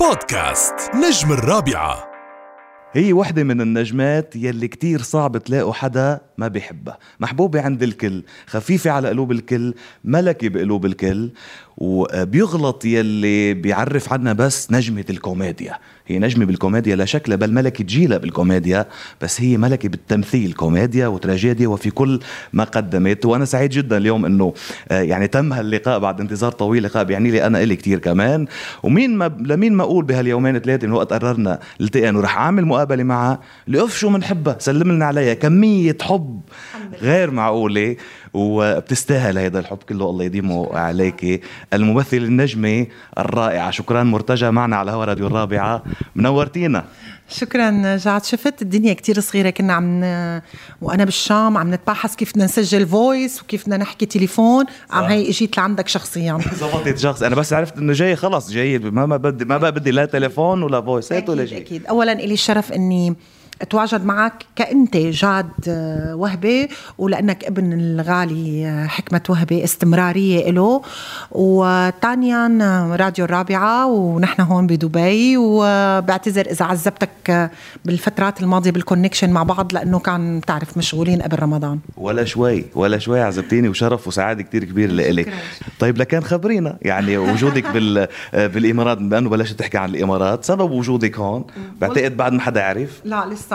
بودكاست نجم الرابعة. هي وحدة من النجمات يلي كتير صعب تلاقوا حدا ما بيحبها. محبوبة عند الكل خفيفة على قلوب الكل ملكة بقلوب الكل وبيغلط يلي بيعرف عنها بس نجمة الكوميديا. هي نجمة بالكوميديا لا شكل بل ملكة جيلة بالكوميديا بس هي ملكة بالتمثيل كوميديا وتراجيديا وفي كل ما قدمت. وأنا سعيد جدا اليوم أنه آه، يعني تم هاللقاء بعد انتظار طويل لقاء بيعني لي أنا إلي كتير كمان. ومين ما لمين ما أقول بهاليومين ثلاثة من وقت قررنا نلتقي أنه رح أعمل مقابلة معها لأف شو بنحبها سلم لنا عليها كمية حب غير معقولة وبتستاهل هذا الحب كله الله يديمه عليك. الممثل النجمة الرائعة شكرا مرتجى معنا على هوا راديو الرابعة منورتينا. شكرا جعد شفت. الدنيا كتير صغيرة. كنا عم وأنا بالشام عم نتباحث كيف بدنا نسجل فويس وكيف بدنا نحكي تليفون. عم هي إجيت لعندك شخصيا. زبطت شخص. أنا بس عرفت إنه جاي خلص جاي. ما ما بدي ما بقى بدي لا تليفون ولا voice ات ولا أكيد, شيء. أكيد. أولا إلي الشرف إني أتواجد معك كأنت جاد آه، وهبة ولأنك ابن الغالي آه، حكمة وهبة استمرارية له وثانيا آه، راديو الرابعة ونحن هون بدبي. وبعتذر إذا عذبتك بالفترات الماضية بال connection مع بعض لأنه كان تعرف مشغولين قبل رمضان. ولا شوي ولا شوي عزبتيني وشرف وسعادة كتير كبير لإلك. طيب لكان خبرينا يعني وجودك بال بالإمارات بما أنه بلشت تحكي عن الإمارات سبب وجودك هون. بعتقد بعد ما حدا يعرف. لا لسه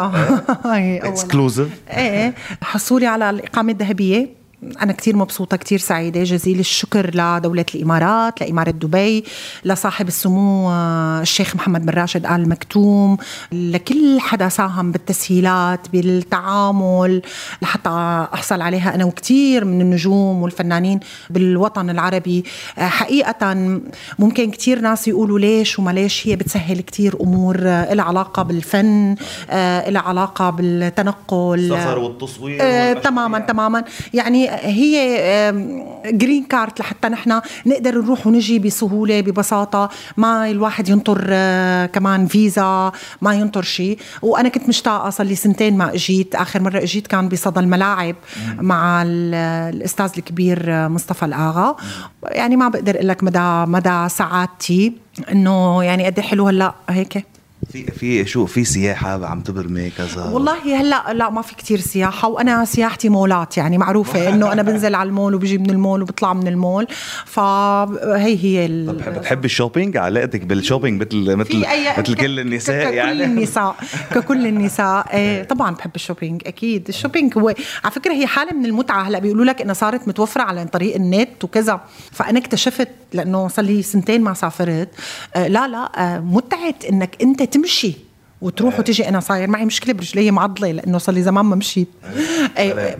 هي أولاً. اكسكلوزيف إيه. حصولي على الإقامة الذهبية. أنا كتير مبسوطة كتير سعيدة. جزيل الشكر لدولة الإمارات لإمارة دبي لصاحب السمو آه، الشيخ محمد بن راشد آل مكتوم لكل حدا ساهم بالتسهيلات بالتعامل لحتى أحصل عليها أنا وكتير من النجوم والفنانين بالوطن العربي. آه، حقيقة ممكن كتير ناس يقولوا ليش وما ليش هي بتسهل كتير أمور آه، لها علاقة بالفن لها علاقة بالتنقل. السفر والتصوير آه،. تماما تماما. يعني هي جرين كارت لحتى نحن نقدر نروح ونجي بسهولة ببساطة. ما الواحد ينطر آه، كمان فيزا ما ينطر شيء وأنا كنت مشتاقة صار لي سنتين ما إجيت. آخر مرة إجيت كان بصدى الملاعب مع ال- الأستاذ الكبير آه، مصطفى الآغا. يعني ما بقدر أقول لك مدى مدى سعادتي إنه يعني قد إيه حلو هلأ هيك. في في شو في سياحة عم تبرمي كذا؟ والله هلأ لا ما في كتير سياحة وأنا سياحتي مولات يعني معروفة إنه أنا بنزل على المول وبجي من المول وبطلع من المول فهي هي ال- طب بتحب بتحبي ال shopping؟ علاقتك بال shopping مثل مثل مثل كل النساء ككل يعني؟ النساء ككل النساء. إيه طبعا بحب ال shopping أكيد. ال shopping هو على فكرة هي حالة من المتعة. هلأ بيقولوا لك إنها صارت متوفرة على طريق النت وكذا فأنا اكتشفت لأنه صار لي سنتين ما سافرت آه لا لا آه متعة إنك أنت تمشي وتروح وتجي أنا صاير معي مشكلة برجلي معضلة لأنه صار لي زمان ما مشيت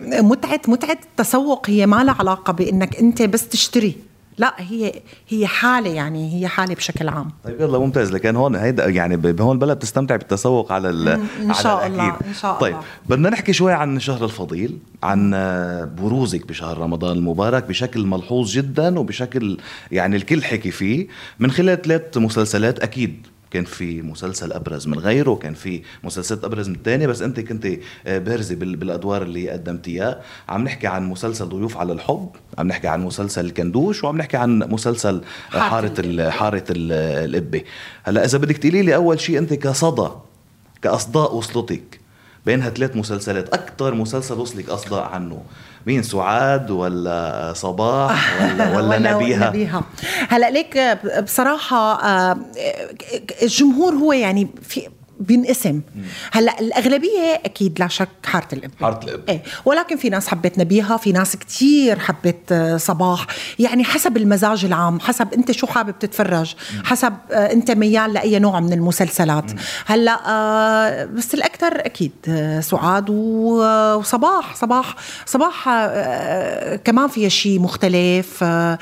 متعة متعة التسوق هي ما لها علاقة بإنك أنت بس تشتري. لا هي هي حالة يعني هي حالة بشكل عام. طيب يلا ممتاز. لكن هون هيدا يعني بهون البلد بتستمتع بالتسوق على ال على شاء الله، الأكيد. إن شاء طيب الله. بدنا نحكي شوي عن الشهر الفضيل عن آه، بروزك بشهر رمضان المبارك بشكل ملحوظ جدا وبشكل يعني الكل حكي فيه. من خلال ثلاث مسلسلات أكيد كان في مسلسل أبرز من غيره كان في مسلسلات أبرز من الثانية بس أنت كنت آه، بارزة بال- بالأدوار اللي قدمتيها. عم نحكي عن مسلسل ضيوف على الحب عم نحكي عن مسلسل الكندوش وعم نحكي عن مسلسل حارة حارة حارة ال- القبه هلأ إذا بدك تقولي لي أول شيء أنت كصدى كأصداء وصلتك بينها ثلاث مسلسلات. أكثر مسلسل وصلك اصداء عنه. مين سعاد ولا صباح ولا ولا نبيها؟ نبيها. هلأ ليك بصراحة آه، الجمهور هو يعني في بينقسم هلا الأغلبية أكيد لا شك حارة الاب حارة القبة. إيه ولكن في ناس حبت نبيها في ناس كتير حبت آه، صباح. يعني حسب المزاج العام حسب أنت شو حابب تتفرج حسب آه، أنت ميال لأي نوع من المسلسلات. هلا آه، بس الأكثر أكيد سعاد وصباح. صباح صباح آه، كمان فيها شيء مختلف آه،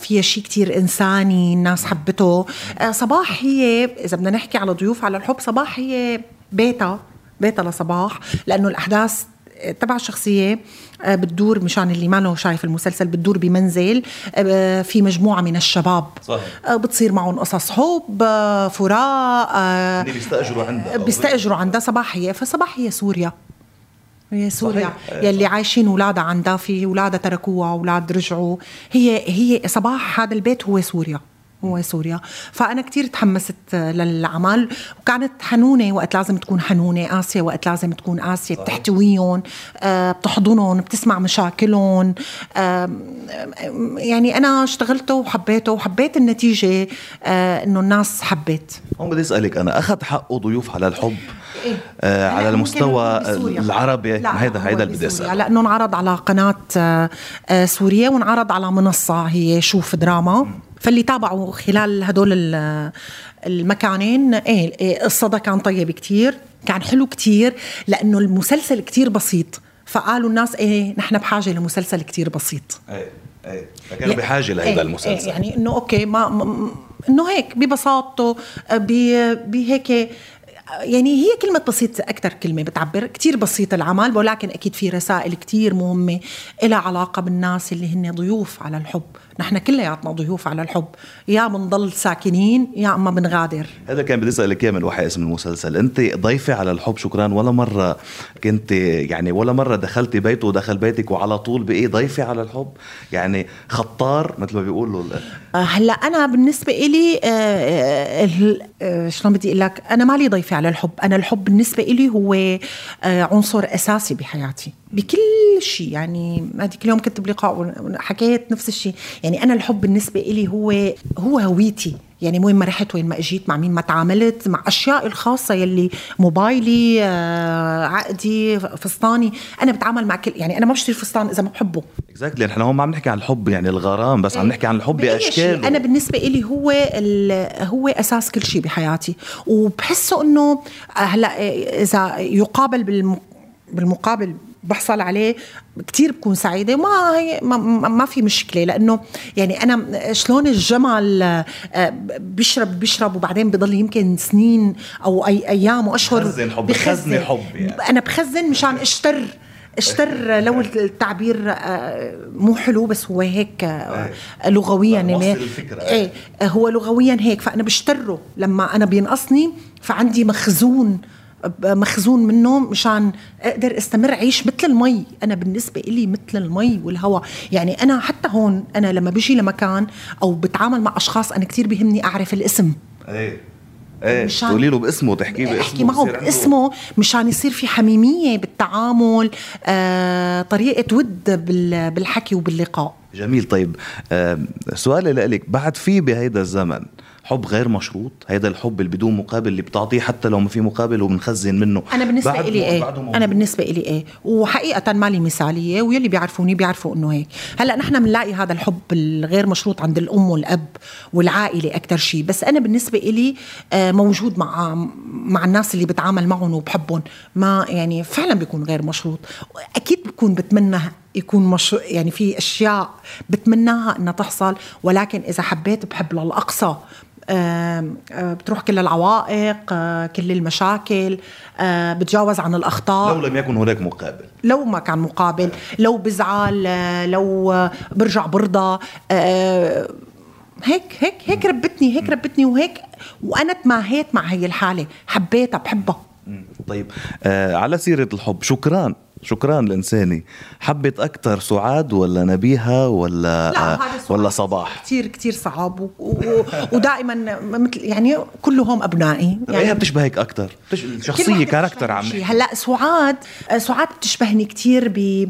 فيها شيء كتير إنساني الناس حبته. صباح هي إذا بدنا نحكي على ضيوف على الحب صباح هي بيتها بيتها لصباح لأنه الأحداث تبع الشخصية آه، بتدور مشان اللي ما له شايف المسلسل بتدور بمنزل آه، في مجموعة من الشباب صحيح. آه، بتصير معهم قصص حب فراق اللي بيستأجروا عندها بيستأجروا عندها صباح هي فصباح هي سوريا. هي سوريا. صحيح. يلي عايشين اولادها عندها في أولادها تركوها أولاد رجعوا. هي هي صباح هذا البيت هو سوريا. هو سوريا. فأنا كتير تحمست للعمل. وكانت حنونة وقت لازم تكون حنونة. قاسيه وقت لازم تكون قاسيه بتحتويهم آه، بتحضنهم بتسمع مشاكلهم. يعني أنا اشتغلته وحبيته وحبيت النتيجة آه، إنه الناس حبت. هون بدي أسألك أنا اخذ حقه ضيوف على الحب؟ إيه؟ آه على المستوى العربي؟ لا هيدا هيدا اللي بدي اسال لأنه انعرض على قناة آه, آه، سوريا وانعرض على منصة هي شوف دراما. فاللي تابعوا خلال هدول المكانين إيه, إيه الصدى كان طيب كتير كان حلو كتير لأنه المسلسل كتير بسيط. فقالوا الناس إيه نحن بحاجة لمسلسل كتير بسيط. إيه إيه فكانوا بحاجة لهذا إيه المسلسل. إيه يعني إنه أوكي ما, ما إنه هيك ببساطته بهيك يعني هي كلمة بسيط أكثر كلمة بتعبر. كتير بسيط العمل ولكن أكيد في رسائل كتير مهمة إلها علاقة بالناس اللي هن ضيوف على الحب. نحن كلياتنا ضيوف على الحب. يا بنضل ساكنين يا أما بنغادر هذا كان بدي أسألك إياه من وحي اسم المسلسل. أنت ضيفة على الحب شكرا. ولا مرة كنت يعني ولا مرة دخلتي بيته ودخل بيتك وعلى طول بإيه؟ ضيفة على الحب؟ يعني خطار مثل ما بيقولوا آه، هلأ أنا بالنسبة إلي آه، آه، شلون بدي أقول لك؟ أنا مالي ضيفة على الحب. أنا الحب بالنسبة إلي هو عنصر أساسي بحياتي. بكل شيء. يعني هذيك اليوم كنت بلقاء وحكيت نفس الشيء. يعني أنا الحب بالنسبة إلي هو هو هويتي. يعني وين ما رحت وين ما إجيت مع مين ما تعاملت مع اشيائي الخاصة يلي موبايلي آه، عقدي فستاني. أنا بتعامل مع كل يعني أنا ما بشتري فستان إذا ما بحبه. اكزاكتلي نحن هون ما عم نحكي عن الحب يعني الغرام بس عم نحكي عن الحب بأشكاله. أنا بالنسبة لي هو هو أساس كل شيء بحياتي. وبحسه إنه هلأ إذا يقابل بالمقابل بحصل عليه كتير بكون سعيدة ما هي ما, ما في مشكلة لأنه يعني أنا شلون الجمل آه، بيشرب بيشرب وبعدين بضل يمكن سنين أو أي أيام وأشهر بخزن حب بخزن حب يعني. أنا بخزن مشان اشتر أشتر لو التعبير آه، مو حلو بس هو هيك آه، إيه. لغويا يعني. إيه هو لغويا هيك فأنا بشتره لما أنا بينقصني فعندي مخزون مخزون منه مشان أقدر أستمر عيش مثل المي. أنا بالنسبة إلي مثل المي والهواء يعني أنا حتى هون أنا لما بجي لمكان أو بتعامل مع أشخاص أنا كثير بيهمني أعرف الاسم. إيه. إيه. تقولي له باسمه تحكي باسمه أحكي معه باسمه مشان يصير في حميمية بالتعامل آه، طريقة ود بالحكي وباللقاء. جميل. طيب آه، سؤالي لك بعد في بهيدا الزمن حب غير مشروط. هذا الحب اللي بدون مقابل اللي بتعطيه حتى لو ما في مقابل وبنخزن منه. أنا بالنسبة لي إيه؟ أنا بالنسبة لي إيه؟ وحقيقة مالي مثالية ويلي بيعرفوني بيعرفوا إنه هيك. هلأ نحن بنلاقي هذا الحب الغير مشروط عند الأم والأب والعائلة أكثر شيء بس أنا بالنسبة لي آه، موجود مع مع الناس اللي بتعامل معهم وبحبهم. ما يعني فعلا بيكون غير مشروط. أكيد بكون بتمنى يكون مش يعني في أشياء بتمناها إنها تحصل. ولكن إذا حبيت بحب للأقصى. بتروح كل العوائق آه، كل المشاكل آه، بتجاوز عن الأخطاء. لو لم يكن هناك مقابل. لو ما كان مقابل لو بزعل آه، لو برجع برضى هيك هيك هيك ربتني هيك ربتني وهيك وأنا تماهيت مع هي الحالة حبيتها بحبها. طيب آه على سيرة الحب شكرا. شكرا الانساني حبت أكثر سعاد ولا نبيها ولا لا ولا صباح؟ كثير كثير صعب. و... و... ودائما مثل يعني كلهم أبنائي. يعني إيه بتشبهك أكثر شخصية كاركتر عم هلأ سعاد سعاد بتشبهني كثير ب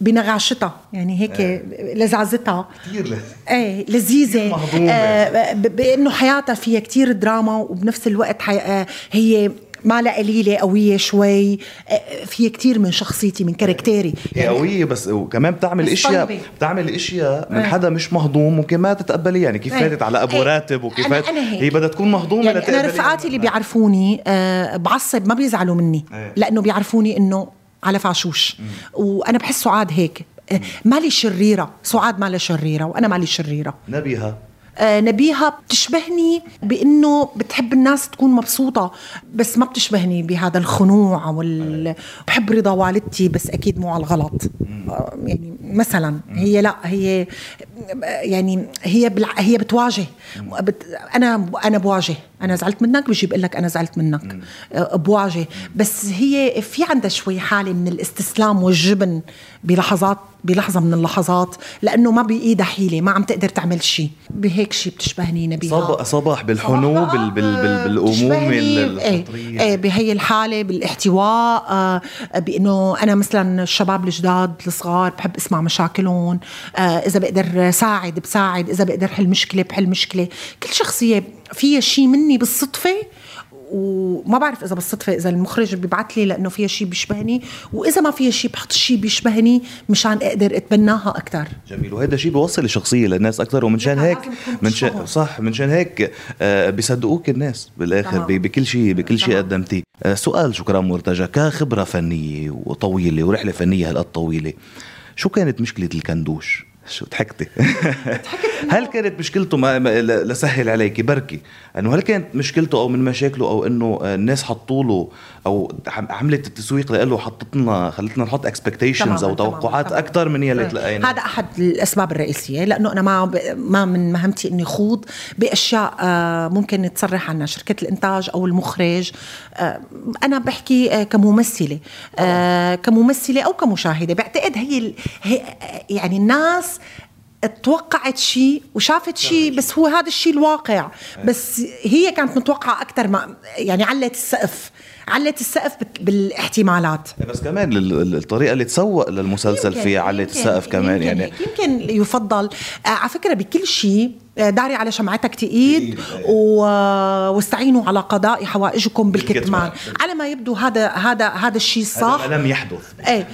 بنغاشتها. يعني هيك إيه. لزعزتها كثير لذيذة إيه لذيذة. آه بأنه حياتها فيها كثير دراما وبنفس الوقت حي... آه هي مالها قليلة قوية شوي. آه، في كتير من شخصيتي من كاركتيري. هي يعني قوية بس وكمان بتعمل اشياء طيبة. بتعمل إشياء من حدا مش مهضوم ممكن ما تتقبليه. يعني كيف فاتت على أبو راتب وكيف أنا أنا هي بدها تكون مهضومة يعني أنا رفقاتي اللي بيعرفوني أه بعصب ما بيزعلوا مني لأنه بيعرفوني إنه على فعشوش وأنا بحس سعاد هيك. آه، مالي شريرة. سعاد مالها شريرة وأنا مالي شريرة. نبيها. آه، نبيها بتشبهني بإنه بتحب الناس تكون مبسوطة بس ما بتشبهني بهذا الخنوع وال بحب رضا والدتي بس أكيد مو على الغلط. آه، يعني مثلا. هي لا هي يعني هي بالع... هي بتواجه. بت... أنا أنا بواجه. أنا زعلت منك بيجي بقول لك أنا زعلت منك. بواجه. بس هي في عندها شوي حالة من الاستسلام والجبن بلحظات بلحظة من اللحظات لأنه ما بإيدها حيلة ما عم تقدر تعمل شيء بهيك شيء بتشبهني نبيها. صباح بالحنو بال بال بال بالأمومة الفطرية إيه, بهي الحالة بالاحتواء آه بأنه أنا مثلا الشباب الجداد الصغار بحب أسمع مشاكلهم آه إذا بقدر ساعد بساعد إذا بقدر حل مشكلة بحل مشكلة. كل شخصية فيها شيء مني بالصدفة وما بعرف إذا بالصدفة إذا المخرج بيبعث لي لأنه فيها شيء بيشبهني وإذا ما فيها شيء بحط شيء بيشبهني مشان أقدر أتبناها أكثر جميل. وهذا شيء بيوصل الشخصيه للناس أكثر ومنشان هيك من شان صح منشان هيك آه بيصدقوك الناس بالآخر بكل شيء بكل شيء قدمتيه آه سؤال شكرا مرتجى كخبرة فنية وطويلة ورحلة فنية هالقد طويلة. شو كانت مشكلة الكندوش؟ شو ضحكتي؟ هل كانت مشكلته ما لسهل عليك بركي إنه هل كانت مشكلته أو من مشاكله أو إنه الناس حطوا له أو عملت التسويق له حطت لنا خلتنا نحط اكسبكتيشنز أو توقعات أكثر من يلي تلاقينا. هذا أحد الأسباب الرئيسية لأنه أنا ما ما من مهمتي إني خوض بأشياء آه، ممكن تصرح عنها شركة الإنتاج أو المخرج. آه، أنا بحكي آه، كممثلة. كممثلة أو كمشاهدة. بعتقد هي يعني الناس توقعت شيء وشافت شيء بس هو هذا الشيء الواقع. بس هي كانت متوقعة أكثر ما يعني علت السقف. علت السقف بالاحتمالات. بس كمان الطريقة اللي تسوق للمسلسل فيها علت السقف كمان يمكن يعني يمكن يفضل. آه، على فكرة بكل شيء داري على شمعتك تقيد و... واستعينوا على قضاء حوائجكم بالكتمان. على ما يبدو هذا هذا هذا الشيء الصح هذا لم يحدث. إيه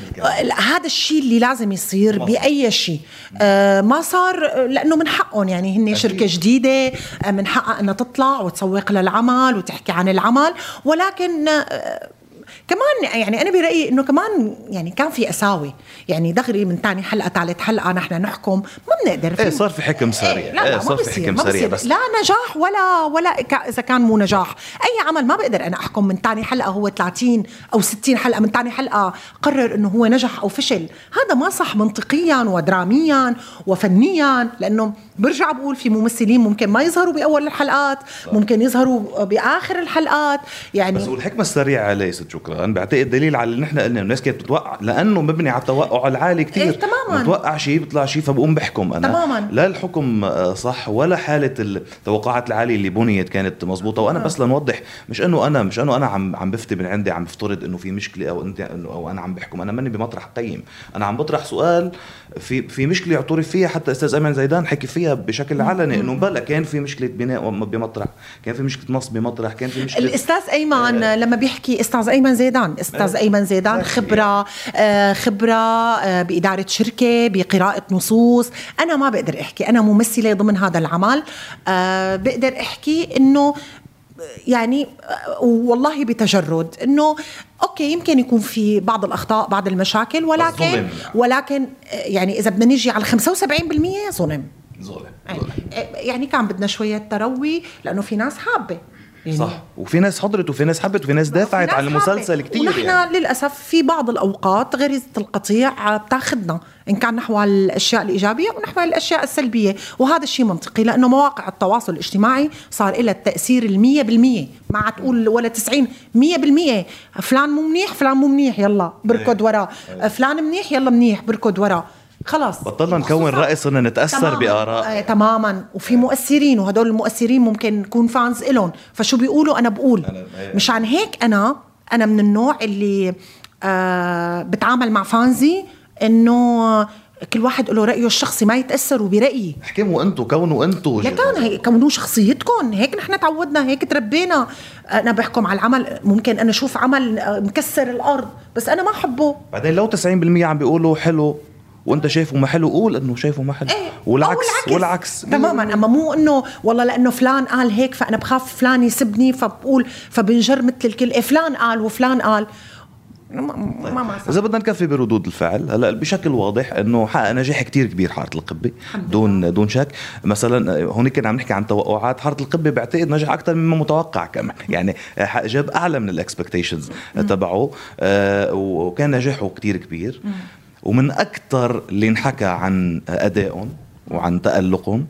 هذا الشيء اللي لازم يصير بأي شيء. آه ما صار لأنه من حقهم. يعني هن شركة جديدة آه، من حقها إنها تطلع وتسوق للعمل وتحكي عن العمل. ولكن آه كمان يعني أنا برأيي إنه كمان يعني كان في أساوي. يعني دغري من ثاني حلقة ثالث حلقة نحن نحكم ما بنقدر إيه صار في حكم سريع. إيه لا, لا إيه صار في حكم سريع بس. لا نجاح ولا ولا إذا كان مو نجاح. أي عمل ما بقدر أنا أحكم من ثاني حلقة هو 30 أو 60 حلقة من ثاني حلقة قرر إنه هو نجح أو فشل. هذا ما صح منطقيا ودراميا وفنيا لأنه برجع بقول في ممثلين ممكن ما يظهروا بأول الحلقات ممكن يظهروا بآخر الحلقات. يعني بس والحكمة السريعة ليست شكرا. بعتقد دليل على اللي نحن قلنا الناس كانت بتتوقع لأنه مبني على التوقع العالي كثير إيه تماما. بتوقع شيء بيطلع شيء فبقوم بحكم أنا. تماما. لا الحكم آه، صح ولا حالة التوقعات العاليه اللي بنيت كانت مزبوطه وأنا بس لنوضح مش إنه أنا مش إنه أنا عم عم بفتي من عندي عم بفترض إنه في مشكلة أو إنت أو أنا عم بحكم. أنا ماني بمطرح قيم. أنا عم بطرح سؤال في في مشكلة اعترف فيها حتى أستاذ ايمن زيدان حكي فيها بشكل علني إنه بلا كان في مشكلة بناء بمطرح كان في مشكلة نص بمطرح كان في مشكلة الأستاذ أيمن آه. لما بيحكي أستاذ أيمن زيدان أستاذ آه. أيمن زيدان خبرة آه خبرة آه بإدارة شركة بقراءة نصوص. أنا ما بقدر أحكي أنا ممثلة ضمن هذا العمل. آه بقدر أحكي إنه يعني والله بتجرد إنه أوكي يمكن يكون في بعض الأخطاء بعض المشاكل ولكن يعني. ولكن يعني إذا بدنا نيجي على 75% ظلم ظلم. يعني كان بدنا شوية تروي لأنه في ناس حابة. يعني صح. وفي ناس حضرت وفي ناس حبت وفي ناس دافعت عن المسلسل كثير ونحن يعني. للأسف في بعض الأوقات غريزه القطيع بتاخذنا إن كان نحو الأشياء الإيجابية ونحو الأشياء السلبية. وهذا الشيء منطقي لأنه مواقع التواصل الاجتماعي صار لها التأثير المية بالمية. ما عاد تقول ولا 90 مية بالمية. فلان مو منيح فلان مو منيح يلا بركض إيه. وراه. إيه. فلان منيح يلا منيح بركض وراه. خلاص. بطلنا نكون رأي صرنا نتأثر بآراء. آه تماما. وفي مؤثرين وهدول المؤثرين ممكن نكون فانز إلهم. فشو بيقولوا؟ أنا بقول مشان هيك أنا أنا من النوع اللي آه بتعامل مع فانزي إنه كل واحد له رأيه الشخصي ما يتاثروا برأيي احكموا أنتم كونوا أنتم لكن هي كونوا شخصيتكم. هيك نحن تعودنا هيك تربينا. أنا بحكم على العمل ممكن أنا أشوف عمل آه، مكسر الأرض بس أنا ما أحبه. بعدين لو 90% عم بيقولوا حلو وانت شايفه ما حلو قول إنه شايفه ما حلو إيه والعكس والعكس. تماما أما مو إنه والله لأنه فلان قال هيك فأنا بخاف فلان يسبني فبقول فبنجر مثل الكل. إيه فلان قال وفلان قال. ما ما إذا بدنا نكفي بردود الفعل هلأ بشكل واضح إنه حقق نجاح كتير كبير حارة القبة دون دون شك. مثلا هون كنا عم نحكي عن توقعات. حارة القبة بعتقد نجح أكثر مما متوقع كمان. يعني جاب أعلى من ال expectations تبعه. آه وكان نجاحه كتير كبير. ومن أكثر اللي انحكى عن أدائهم وعن تألقهم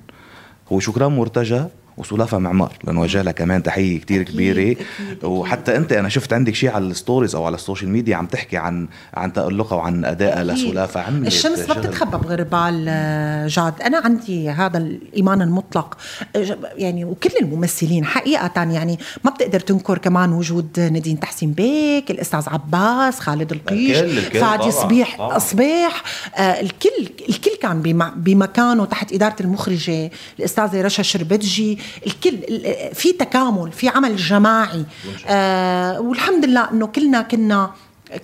هو شكران مرتجى وسلافة معمار لأنه وجه لها كمان تحية كتير أكيد، كبيرة. أكيد، وحتى أنت أنا شفت عندك شيء على ال stories أو على ال social media عم تحكي عن عن تألقها وعن ادائها أكيد. لسلافة. عملت الشمس ما. بتتخبى بغربال آه، جاد. أنا عندي هذا الإيمان المطلق. آه، يعني وكل الممثلين حقيقة يعني ما بتقدر تنكر كمان وجود نادين تحسين بيك الأستاذ عباس خالد القيش طبعاً، صبيح. صبيح. آه، الكل الكل كان بم- بمكانه تحت إدارة المخرجة الأستاذة رشا شربتجي. الكل ال- في تكامل في عمل جماعي آه، والحمد لله إنه كلنا كنا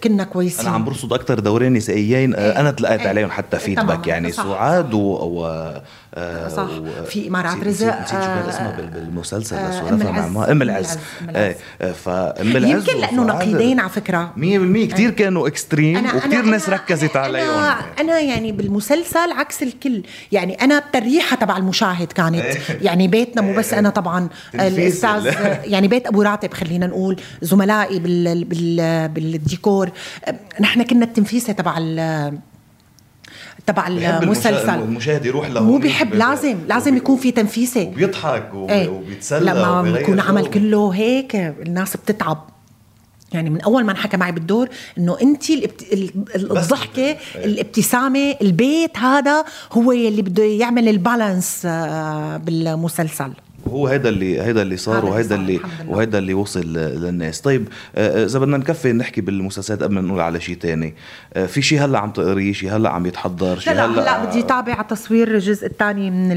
كنا كويسين أنا عم برصد أكثر دورين نسائيين إيه. أنا تلقيت إيه. عليهم حتى إيه، feedback تماماً. يعني. سعاد و, و... آه، صح. في إمارات نسيت- رزق، نسيت شو كان آه، اسمها بال- بالمسلسل آه، أم العز. أم العز. إيه آه، فام العز يمكن لأنه نقيضين على فكرة. 100% كثير كانوا extreme وكثير ناس ركزت عليهم. أنا, أنا يعني بالمسلسل عكس الكل. يعني أنا بالتريحه تبع المشاهد كانت. يعني بيتنا مو بس أنا طبعا الاستاذ ال- يعني بيت أبو راتب خلينا نقول زملائي بال بال بالديكور. نحن كنا التنفيسه تبع تبع المسلسل. المشاهد يروح له مو بيحب لازم لازم يكون في تنفيسه وبيضحك وب- إيه. وبيتسلى لما بيكون. عمل كله هيك الناس بتتعب. يعني من أول ما انحكى معي بالدور إنه انت الابت... الضحكة إيه. الابتسامة البيت هذا هو يلي بده يعمل البالانس آه، بالمسلسل. وهو هيدا اللي هيدا اللي صار وهيدا اللي. وهيدا اللي وصل للناس. طيب آه، إذا بدنا نكفي نحكي بالمسلسلات قبل ما نقول على شيء تاني. آه، في شيء هلا عم تقريه شيء هلا عم يتحضر شيء لا هلا هلا بدي أتابع تصوير الجزء الثاني من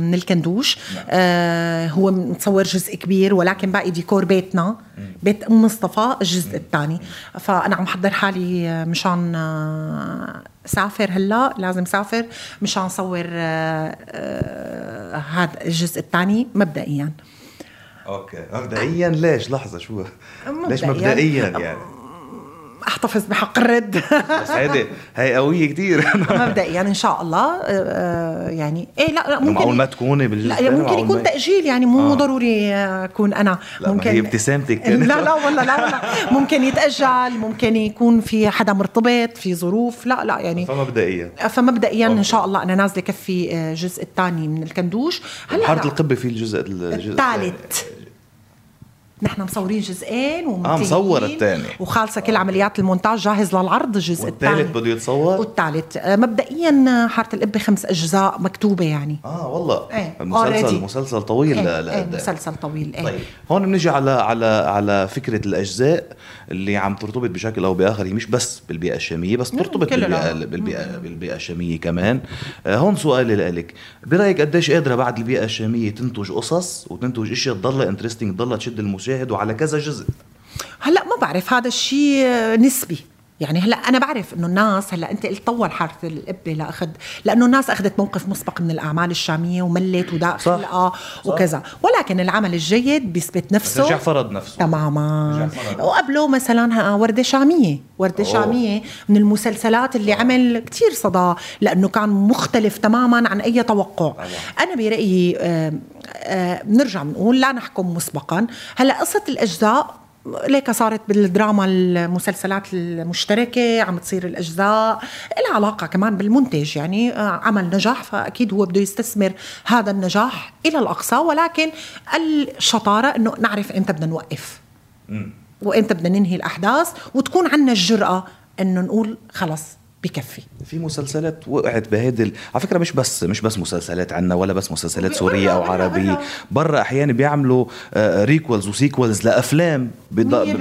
من الكندوش. آه هو متصور جزء كبير ولكن باقي ديكور بيتنا. بيت أم مصطفى الجزء الثاني. فأنا عم حضر حالي آه، مشان آه، سافر هلا. لازم سافر مشان صور آه، هذا الجزء الثاني مبدئيا. أوكي. مبدئيا ليش؟ لحظة شو؟ ليش. مبدئيا يعني؟ أحتفظ بحق الرد. هيدي هي قوية كثير مبدئيا إن شاء الله آه، آه، يعني إيه لا لا ممكن معقول ما تكوني بالجزء لا ممكن يكون تأجيل يعني مو آه. ضروري أكون أنا. لا، ممكن هي ابتسامتك لا لا والله لا والله. ممكن يتأجل ممكن يكون في حدا مرتبط في ظروف لا لا يعني. فمبدئيا. فمبدئيا إن. شاء الله أنا نازلة كفي آه، الجزء الثاني من الكندوش. هلا حاره لا. القبة في الجزء الجزء الثالث. نحن مصورين جزئين ومنتهيين مصور التاني. وخالصة كل عمليات المونتاج جاهز للعرض الجزء الثاني. والثالث بده يتصور؟ والثالث. آه، مبدئيا آه، حارة القبه خمس أجزاء مكتوبة يعني. آه والله. إيه، المسلسل already. مسلسل طويل إيه, ل- إيه. مسلسل طويل إيه. طيب هون بنجي على على على فكرة الأجزاء. اللي عم ترتبط بشكل أو بآخر هي مش بس بالبيئة الشامية بس مم، ترتبط كلها. بالبيئة بالبيئة بالبيئة الشامية كمان. آه هون سؤالي لك برأيك قديش قادرة بعد البيئة الشامية تنتج قصص وتنتج اشياء تضلها انترستنج تضلها تشد المشاهد وعلى كذا جزء؟ هلأ ما بعرف هذا الشيء نسبي. يعني هلا أنا بعرف إنه الناس هلا أنت قلت طول حارة القبه لاخذ لأنه الناس أخذت موقف مسبق من الأعمال الشامية وملت وداق صح. خلقها وكذا ولكن العمل الجيد بيثبت نفسه رجع فرض نفسه تماما. وقبله مثلا وردة شامية وردة أوه. شامية من المسلسلات اللي عمل كتير صدى لأنه كان مختلف تماما عن أي توقع طبعا. برأيي آه، آه، بنرجع بنقول لا نحكم مسبقا هلا قصة الأجزاء ليك صارت بالدراما المسلسلات المشتركة عم تصير الأجزاء لها علاقة كمان بالمنتج يعني آه، عمل نجح فأكيد هو بده يستثمر هذا النجاح إلى الأقصى ولكن الشطارة أنه نعرف إمتى بدنا نوقف. وإمتى بدنا ننهي الأحداث وتكون عنا الجرأة أنه نقول خلص. بكفي في مسلسلات وقعت بهيدي على فكرة مش بس مش بس مسلسلات عنا ولا بس مسلسلات سورية أو عربية برا. أحيانا بيعملوا prequels و sequels لأفلام.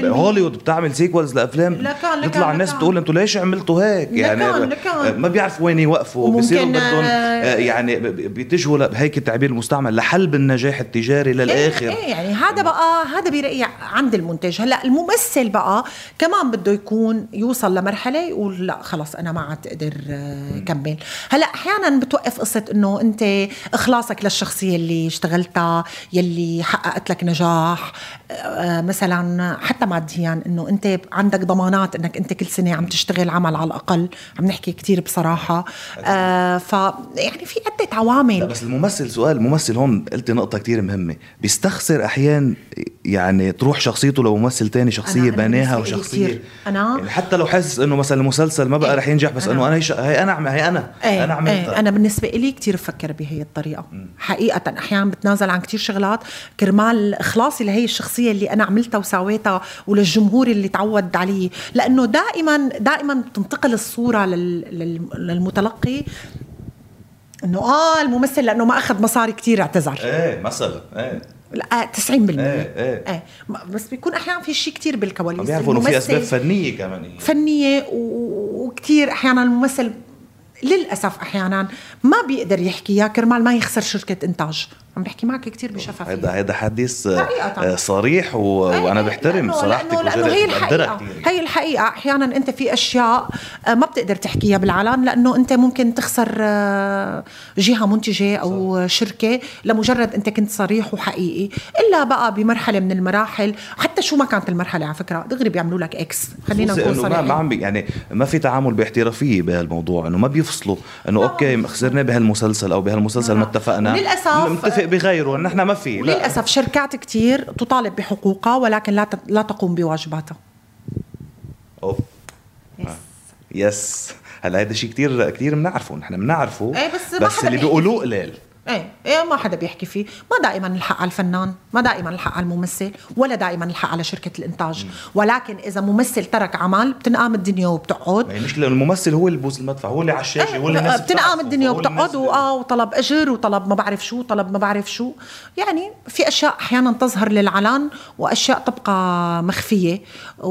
هوليوود بتعمل sequels لأفلام لكان- لكان- تطلع الناس. بتقول أنتوا ليش عملتوا هيك يعني لكان. آه، ما بيعرفوا وين يوقفوا بصيروا بدهم آه، آه، يعني بيتجهوا ل- هيك التعبير المستعمل لحلب النجاح التجاري للآخر إيه, إيه يعني هذا بقى هذا برأيي عند المنتج هلأ الممثل بقى كمان بده يكون يوصل لمرحلة يقول لا خلص أنا ما عاد أقدر آه، كمل. هلأ أحيانا بتوقف قصة إنه أنت إخلاصك للشخصية اللي اشتغلتها يلي حققت لك نجاح آه، مثلا حتى ماديا إنه أنت عندك ضمانات إنك أنت كل سنة عم تشتغل عمل على الأقل. عم نحكي كتير بصراحة. آه ف يعني في عدة لا عوامل بس الممثل سؤال الممثل هون قلت نقطة كتير مهمة. بيستخسر أحيان يعني تروح شخصيته لممثل تاني شخصية بناها وشخصية. أنا- يعني حتى لو حاسس إنه مثلا المسلسل ما بقى رح ينجح بس إنه أنا هي. هي أنا عم... هي أنا. إيه أنا عملتها إيه. أنا بالنسبة لي كتير بفكر بهي الطريقة. حقيقة أحيانا بتنازل عن كتير شغلات. كرمال إخلاصي لهي الشخصية اللي أنا عملتها وسويتها وللجمهور اللي تعود عليه. لأنه دائما دائما بتنتقل الصورة لل... لل... للمتلقي إنه آه الممثل لأنه ما أخذ مصاري كتير اعتذر. إيه مثلا إيه. لا 90% إيه، إيه. إيه بس بيكون أحيانا في شيء كتير بالكواليس بيعرفوا إنه في أسباب فنية كمان. فنية وكتير أحيانا الممثل للأسف أحيانا ما بيقدر يحكيها كرمال ما يخسر شركة إنتاج. عم بحكي معك كتير بشفافية. هذا هذا حديث. آه، صريح و... وأنا بحترم لأنه- صراحتك لأنه, لأنه هي كثير هي الحقيقة. أحيانا أنت في أشياء آه، ما بتقدر تحكيها بالعلن لأنه أنت ممكن تخسر آه، جهة منتجة أو شركة لمجرد أنت كنت صريح وحقيقي. إلا بقى بمرحلة من المراحل حتى شو ما كانت المرحلة على فكرة دغري بيعملوا لك X خلينا نكون إنه ما, صريحين. عم يعني ما في تعامل باحترافية بهالموضوع إنه ما بيفصلوا إنه okay خسرنا بهالمسلسل أو بهالمسلسل ما اتفقنا وللأسف- متفق بغيره نحن ما في. لا. وللأسف شركات كتير تطالب بحقوقها ولكن لا لا تقوم بواجباتها. أوف. يس هلا هذا شيء كثير كثير بنعرفه نحن بنعرفه إيه، بس بس اللي بيقولوه. قليل. إيه إيه ما حدا بيحكي فيه. ما دائما الحق على الفنان ما دائما الحق على الممثل ولا دائما الحق على شركة الإنتاج. ولكن إذا ممثل ترك عمل بتنقام الدنيا وبتقعد. المشكلة الممثل هو اللي بوز المدفع هو اللي على الشاشة هو اللي الناس بتنقام الدنيا وبتقعد وآه وطلب أجر وطلب ما بعرف شو طلب ما بعرف شو. يعني في أشياء أحيانا تظهر للعلن وأشياء تبقى مخفية. و...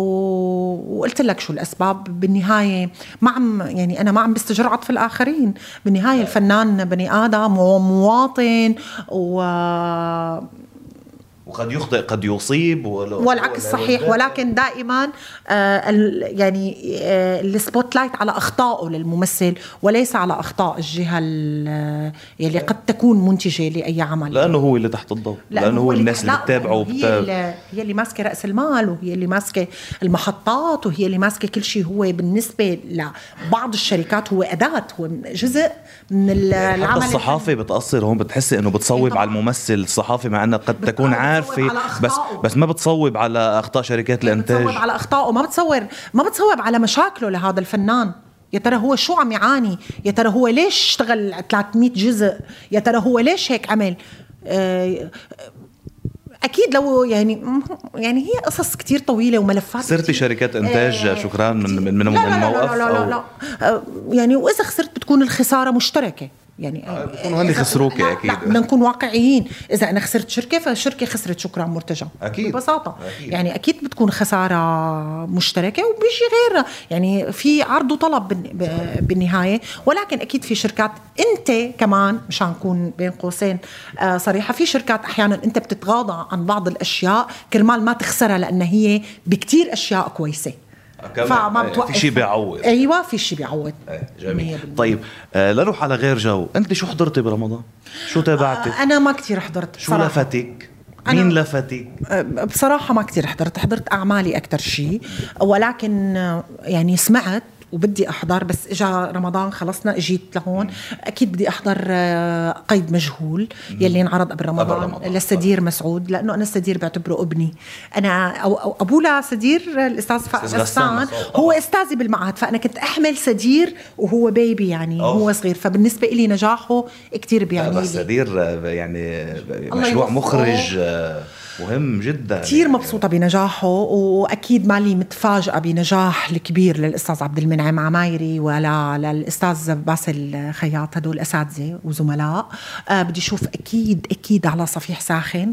وقلت لك شو الأسباب. بالنهاية ما عم يعني أنا ما عم بستجر عطف الآخرين. بالنهاية الفنان بني آدم ومواطن و وقد يخطئ قد يصيب والعكس ولا- صحيح. ولا- ولكن دائما آه يعني آه ال spotlight على أخطائه للممثل وليس على أخطاء الجهة ال- يلي قد تكون منتجة لأي عمل. لأنه هو اللي تحت الضوء لأنه هو اللي- الناس اللي بتتابعه هي. اللي هي اللي ماسكة رأس المال وهي اللي ماسكة المحطات وهي اللي ماسكة كل شيء. هو بالنسبة لبعض الشركات هو أداة هو جزء من ال- حتى العمل. الصحافة بتقصر هون بتحسي إنه بتصوب إيه. على الممثل. الصحافي مع إنها قد تكون بتصوب عارفة بس. بس ما بتصوب على أخطاء شركات الانتاج بتصوب على اخطائه ما بتصور ما بتصوب على مشاكله لهذا الفنان يا ترى هو شو عم يعاني يا ترى هو ليش اشتغل 300 جزء يا ترى هو ليش هيك عمل آه، أكيد لو يعني يعني هي قصص كتير طويلة وملفات خسرتي. شركات إنتاج آه، شكراً من-. من- من لا لا لا الموقف لا لا, لا, أو- لا. آه، يعني وإذا خسرت بتكون الخسارة مشتركة يعني آه، بيكونوا هن خسروكي لا، أكيد. لا بدنا نكون واقعيين إذا أنا خسرت شركة فالشركة خسرت شكرا مرتجى أكيد. ببساطة أكيد. يعني أكيد بتكون خسارة مشتركة وبيجي غيرها يعني في عرض وطلب بالنهاية ولكن أكيد في شركات أنت كمان مشان نكون بين قوسين آه، صريحة في شركات أحيانا أنت بتتغاضى عن بعض الأشياء كرمال ما تخسرها لأن هي بكتير أشياء كويسة. فما آه، بتوقف. في شي بيعوض. أيوه في شيء بيعوض. إيه، جميل. 100%. طيب آه لنروح على غير جو. أنت شو حضرتي برمضان؟ شو تابعتي؟ آه، أنا ما كتير حضرت شو صراحة. لفتك؟ مين لفتك؟ بصراحة ما كتير حضرت. حضرت أعمالي أكتر شيء ولكن يعني سمعت وبدي أحضر بس إجا رمضان خلصنا إجيت لهون أكيد بدي أحضر آه، قيد مجهول يلي انعرض قبل رمضان, رمضان. للسدير مسعود لأنه أنا السدير بعتبره أبني أنا أو, أو أبولا سدير الأستاذ فا- أستاذ غسان هو طبعاً. أستاذي بالمعهد فأنا كنت أحمل سدير وهو بيبي يعني أوف. هو صغير فبالنسبة إلي نجاحه كتير لا بيعني بس لي سدير آه، يعني مشروع. مخرج آه، مهم جدا. كثير. مبسوطة بنجاحه وأكيد مالي متفاجئة بنجاح الكبير للأستاذ عبد المنعم عمايري ولا للأستاذ باسل خياط هدول أساتذة وزملاء. آه بدي أشوف أكيد أكيد على صفيح ساخن.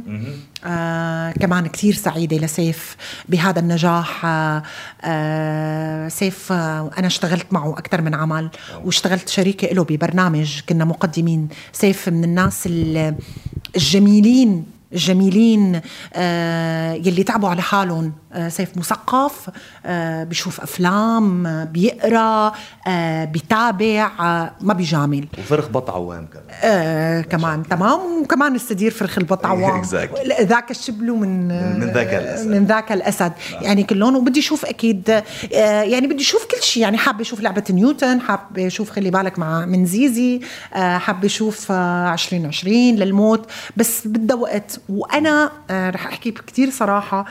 آه كمان كثير سعيدة لسيف بهذا النجاح. آه آه سيف آه أنا اشتغلت معه أكثر من عمل واشتغلت شريكة له ببرنامج كنا مقدمين. سيف من الناس ال- الجميلين الجميلين آه يلي تعبوا على حالهم. آه سيف مثقف آه بيشوف أفلام بيقرأ بيتابع آه ما بيجامل. وفرخ بط عوام كمان. آه كمان تمام. وكمان السدير فرخ البط عوام. ذاك الشبل من من ذاك الأسد. من ذاك الأسد. يعني كلهم وبدي أشوف أكيد يعني بدي أشوف كل شيء. يعني حابة أشوف لعبة نيوتن حابة أشوف خلي بالك مع من زيزي حابة أشوف آه 2020 للموت. بس بدها وقت وأنا آه رح أحكي كثير صراحة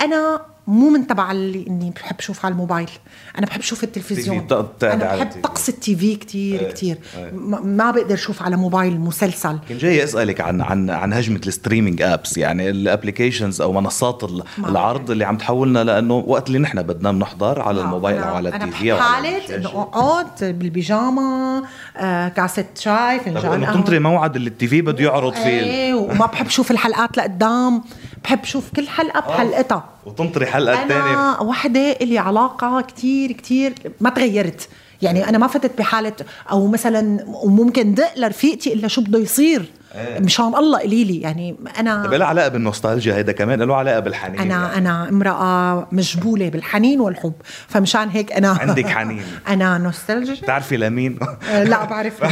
أنا مو من تبع اللي إني بحب أشوف على الموبايل أنا بحب أشوف التلفزيون أنا بحب. طقس ال TV كثير إيه، كثير إيه. ما بقدر أشوف على موبايل مسلسل كنت جاي أسألك عن عن عن هجمة ال streaming apps يعني ال applications أو منصات العرض اللي عم تحولنا لأنه وقت اللي نحن بدنا بنحضر على الموبايل أنا- أو على التي في أو حالة إنه. اقعد بالبيجاما آه كاسة شاي فنجان. تنطري موعد اللي التي في بده يعرض فيه إيه وما بحب شوف الحلقات لقدام بحب شوف كل حلقة بحلقتها. وتنطري حلقة ثانية أنا وحده إلي علاقة كتير كتير ما تغيرت. يعني أنا ما فتت بحالة أو مثلا وممكن دق لرفيقتي إلا شو بده يصير. مشان الله قولي لي يعني أنا طب له علاقة بالنوستالجيا هيدا كمان له علاقة بالحنين أنا يعني. أنا امرأة مجبولة بالحنين والحب فمشان هيك أنا عندك حنين. أنا نوستالجيا. بتعرفي لمين؟ آه، لا بعرف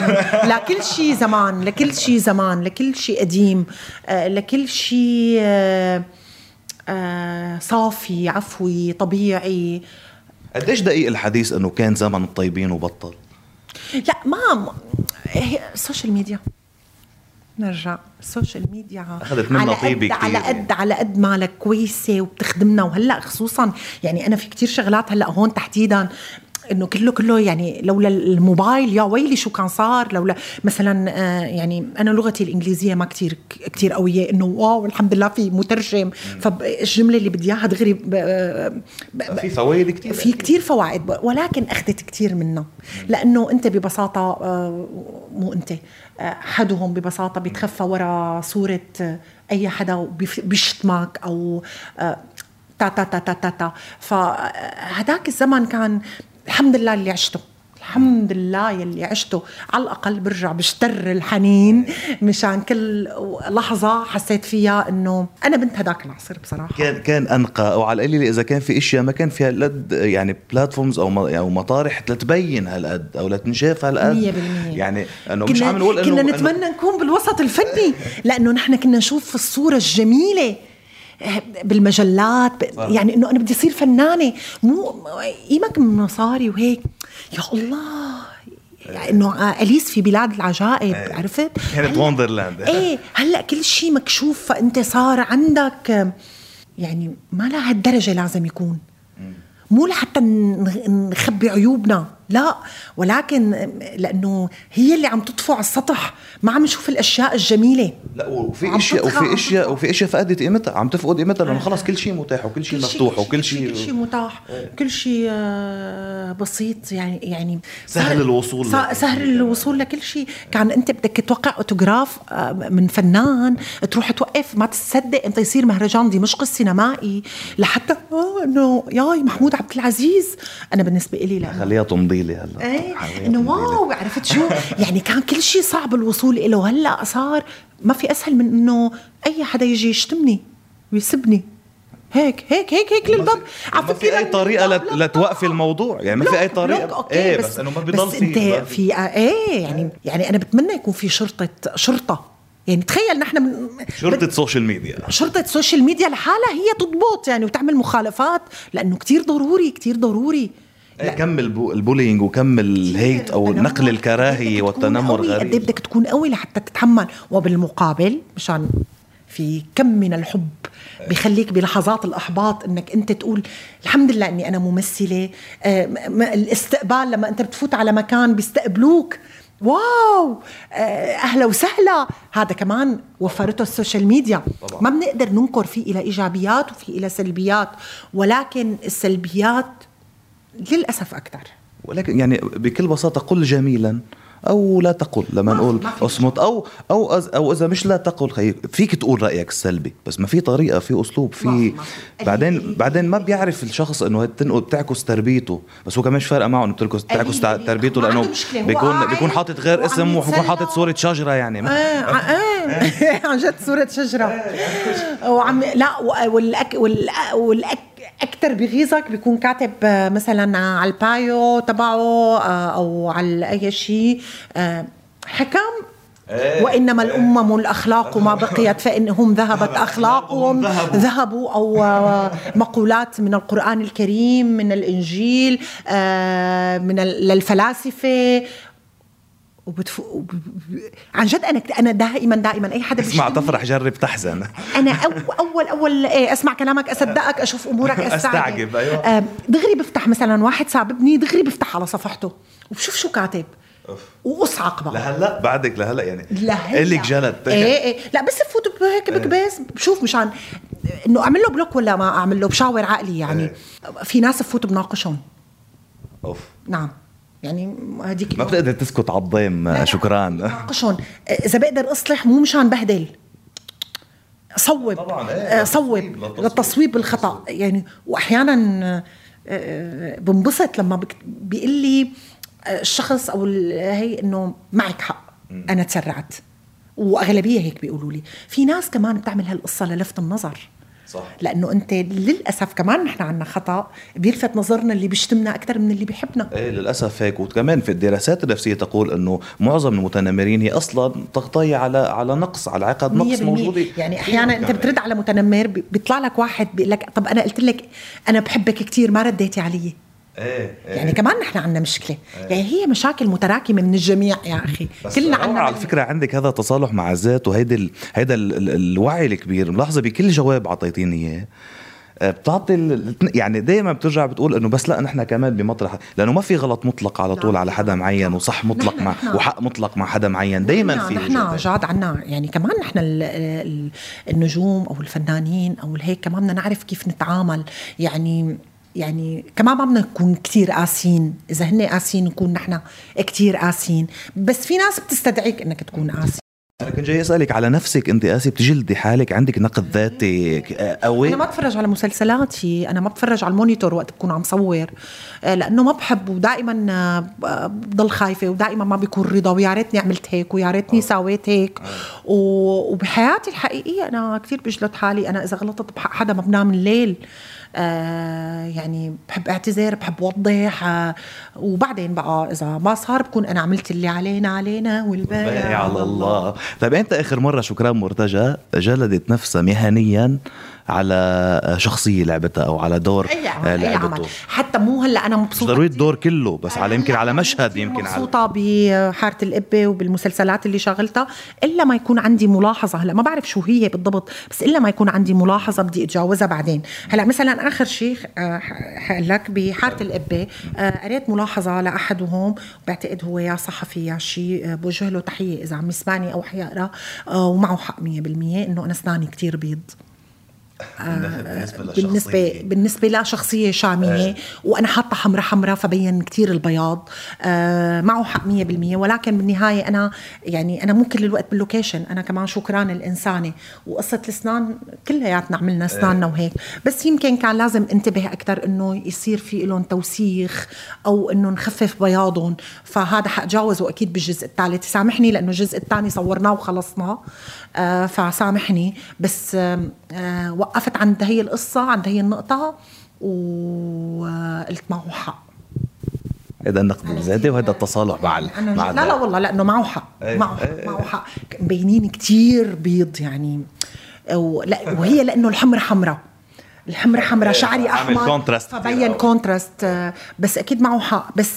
لكل شيء زمان لكل شيء زمان لكل شيء قديم آه، لكل شيء آه، آه، صافي عفوي طبيعي. قديش دقيق الحديث إنه كان زمن الطيبين وبطل؟ لا ما هي ال social media نرجع ال social media أخذت منا على طيبة قد على قد على قد ما لك كويسة وبتخدمنا. وهلأ خصوصا يعني أنا في كتير شغلات هلأ هون تحديدا إنه كله كله يعني لولا الموبايل يا ويلي شو كان صار؟ لولا مثلا آه، يعني أنا لغتي الإنجليزية ما كتير كتير قوية إنه wow الحمد لله في مترجم. فالجمله اللي بدي إياها دغري ب- ب- في فوائد كثير في كتير فوائد ولكن أخذت كتير منها. لأنه أنت ببساطة آه، مو أنت آه، حدهم ببساطة بيتخفى ورا صورة آه، أي حدا بيشتمك أو آه، تا تا تا تا تا, تا. فهداك الزمن كان الحمد لله اللي عشته. الحمد لله يلي عشته. على الأقل برجع بشتر الحنين مشان كل لحظة حسيت فيها إنه أنا بنت هداك العصر بصراحة. كان كان أنقى. أو على القليلة إذا كان في إشياء ما كان فيها هالقد يعني platforms أو أو مطارح لتبين هالقد أو لتنشاف هالقد. 100% يعني إنه مش عم نقول إنه كنا إنه- نتمنى نكون بالوسط الفني لأنه نحن كنا نشوف الصورة الجميلة. بالمجلات ب... صح. يعني إنه أنا بدي أصير فنانة. مو قيمك من مصاري وهيك. يا الله. يعني إنه أليس في بلاد العجائب عرفت؟ كانت Wonderland. إيه. هلأ كل شيء مكشوف فأنت صار عندك يعني ما لهالدرجه لازم يكون. مو لحتى نخبي عيوبنا. لا ولكن لأنه هي اللي عم تطفو على السطح ما عم نشوف الأشياء الجميلة. لا وفي إشياء وفي إشياء. وفي إشياء فقدت قيمتها. عم تفقد قيمتها لأنه خلص كل شيء متاح وكل شيء مفتوح كل وكل شيء. كل شيء متاح كل شيء آه، بسيط. يعني يعني سهل الوصول سهل شيء. الوصول لكل شيء. كان أنت بدك توقع أوتوغراف آه، من فنان تروح توقف ما تصدق أنت يصير مهرجان دمشق السينمائي لحتى آه إنه ياي محمود عبد العزيز. أنا بالنسبة لي لا. خليها تمضي. لي هلا. إيه إنه. wow عرفت شو؟ يعني كان كل شيء صعب الوصول له هلا صار ما في أسهل من إنه أي حدا يجي يشتمني ويسبني. هيك هيك هيك هيك للباب. ما في أي طريقة لت- لتوقفي الموضوع؟ يعني ما في أي طريقة؟ okay إيه بس, بس إنه ما بيضل بس أنت في إيه يعني يعني أنا بتمنى يكون في شرطة شرطة. يعني تخيل نحن من شرطة سوشيال ميديا شرطة social media لحالها هي تضبط يعني وتعمل مخالفات لأنه كتير ضروري كتير ضروري. كم ال bu- ال bullying وكم ال hate أو. نقل الكراهية والتنمر قوي، قد إيه غريب بدك تكون قوي لحتى تتحمل. وبالمقابل مشان في كم من الحب بخليك بلحظات الإحباط إنك أنت تقول الحمد لله إني أنا ممثلة. آه، الاستقبال لما أنت بتفوت على مكان بيستقبلوك. Wow! آه، أهلا وسهلا. هذا كمان وفرته ال social media. طبعاً. ما بنقدر ننكر في إلى إيجابيات وفي إلى سلبيات ولكن السلبيات للأسف أكثر ولكن يعني بكل بساطة قل جميلا أو لا تقل لما ما- نقول أصمت أو أو أز- أو إذا مش لا تقل خي فيك تقول رأيك السلبي بس ما في طريقة في أسلوب في. بعدين. بعدين ما بيعرف الشخص إنه تنقل بتعكس تربيته بس هو كمان مش فارقة معه إنه بتعكس تعكس. تربيته لأنه بيكون بيكون حاطط غير اسم وبيكون. حاطط صورة شجرة يعني إيه ع- إيه عن جد صورة شجرة وعم لا والأك والأ والأك أكثر بغيظك بيكون كاتب آه، مثلا على البايو تبعه آه، أو على أي شيء آه، حكم؟ وإنما الأمم الاخلاق ما بقيت فإنهم ذهبت أخلاقهم ذهبوا. أو مقولات من القرآن الكريم من الإنجيل من للفلاسفة. وبتفو... وب... عن جد أنا أنا دائما دائما أي حدا اسمع تفرح جرب تحزن. أنا أو أول أول إيه أسمع كلامك أصدقك أشوف أمورك استعجب, أستعجب، أيوة. آه، دغري بفتح مثلا واحد ساببني دغري بفتح على صفحته وبشوف شو كاتب. وأصعق بقى. لهلا؟ بعدك لهلا يعني. لهلا. إلك جلد إيه إيه لا بس بفوت هيك بكباس بشوف مشان إنه أعمل له بلوك ولا ما أعمل له بشاور عقلي يعني. في ناس بفوت بناقشهم. أوف. نعم. يعني هديك ما بتقدر تسكت على الضيم شكرا. ناقشهم إذا بقدر أصلح مو مشان بهدل. صوب. طبعاً، إيه، آه، صوب. للتصويب، بالخطا يعني واحيانا آه، آه، بنبسط لما بيقول لي الشخص أو هي إنه معك حق. أنا تسرعت. وأغلبية هيك بيقولوا لي. في ناس كمان بتعمل هالقصة للفت النظر. صح. لأنه أنت للأسف كمان نحن عنا خطأ بيلفت نظرنا اللي بيشتمنا أكثر من اللي بيحبنا. إيه للأسف هيك. وكمان في الدراسات النفسية تقول إنه معظم المتنمرين هي أصلا تغطيه على على نقص على عقد نقص 100% موجودة. يعني أحيانا أنت بترد على متنمر بي- بيطلع لك واحد بيقول لك طب أنا قلت لك أنا بحبك كثير ما رديتي علي. إيه إيه. يعني كمان نحن عندنا مشكلة. يعني هي مشاكل متراكمة من الجميع يا أخي. كلنا عندنا على فكرة عندك هذا تصالح مع الذات وهيدا ال... هيدا ال... ال... الوعي الكبير. ملاحظة بكل جواب أعطيتيني إياه. آه، بتعطي ال... يعني دائما بترجع بتقول إنه بس لا نحن كمان بمطرح. لأنه ما في غلط مطلق على طول. على حدا معين وصح مطلق مع وحق مطلق مع حدا معين. دائما في نحن. جاد عنا. يعني كمان نحن ال- ال- النجوم أو الفنانين أو الهيك كمان بدنا نعرف كيف نتعامل. يعني يعني كمان ما بدنا نكون كتير قاسيين. إذا هن قاسيين نكون نحن كتير قاسيين. بس في ناس بتستدعيك إنك تكون قاسي. أنا كنت جاي أسألك على نفسك. أنت قاسي بتجلدي حالك عندك نقد ذاتي آه، قوي أنا ما بتفرج على مسلسلاتي. أنا ما بتفرج على ال monitor وقت بكون عم صور. آه، لأنه ما بحب ودائما آه، بضل خايفة ودائما ما بيكون رضا ويا ريتني عملت هيك ويا ريتني سويت هيك. وبحياتي الحقيقية أنا كثير بجلد حالي. أنا إذا غلطت بحق حدا ما بنام الليل. آه يعني بحب اعتذر بحب وضح آه وبعدين بقى إذا ما صار بكون أنا عملت اللي علينا علينا والباقي. باقي على الله. طيب أنت آخر مرة شكران مرتجى جلدت نفسها مهنيا على شخصية لعبتها أو على دور آه، عمل لعبته عمل. حتى مو هلأ أنا مش مبسوطه ضروري كتير. الدور كله بس على يمكن على مشهد يمكن على مبسوطة بحارة القبة وبالمسلسلات اللي شغلتها إلا ما يكون عندي ملاحظة. هلأ ما بعرف شو هي بالضبط بس إلا ما يكون عندي ملاحظة بدي أتجاوزها بعدين. هلأ مثلا آخر شيء آه، لك بحارة القبة آه، قريت ملاحظة لأحدهم بعتقد هو يا صحفي يا شيء آه، بوجه له تحية إذا عم يسمعني أو حيقرأ آه، ومعه حق 100% إنه أنا أسناني كتير بيض. بالنسبة بالنسبة بالنسبة لشخصية شامية وأنا حاطة حمرة حمرة فبين كتير البياض. آه معه حق مية بالمية ولكن بالنهاية أنا يعني أنا مو كل الوقت باللوكيشن أنا كمان شكران الإنسانة وقصة الأسنان كلياتنا عملنا أسناننا وهيك. بس يمكن كان لازم انتبه أكثر إنه يصير في لهم توسيخ أو إنه نخفف بياضهم. فهذا حأتجاوزه أكيد بالجزء الثالث. سامحني لأنه الجزء الثاني صورناه وخلصناه. آه فسامحني. بس آه آه وقفت عند هي القصة عند هي النقطة وقلت معه حق. هذا النقد الذاتي وهذا التصالح مع أنا مع لا لا. والله لأنه معه حق إيه، معه إيه، حق معه حق. مبينين كتير بيض يعني. ولا وهي لأنه الحمرة حمرة الحمرة حمرة شعري عامل أحمر contrast فبين. contrast آه، بس أكيد معه حق. بس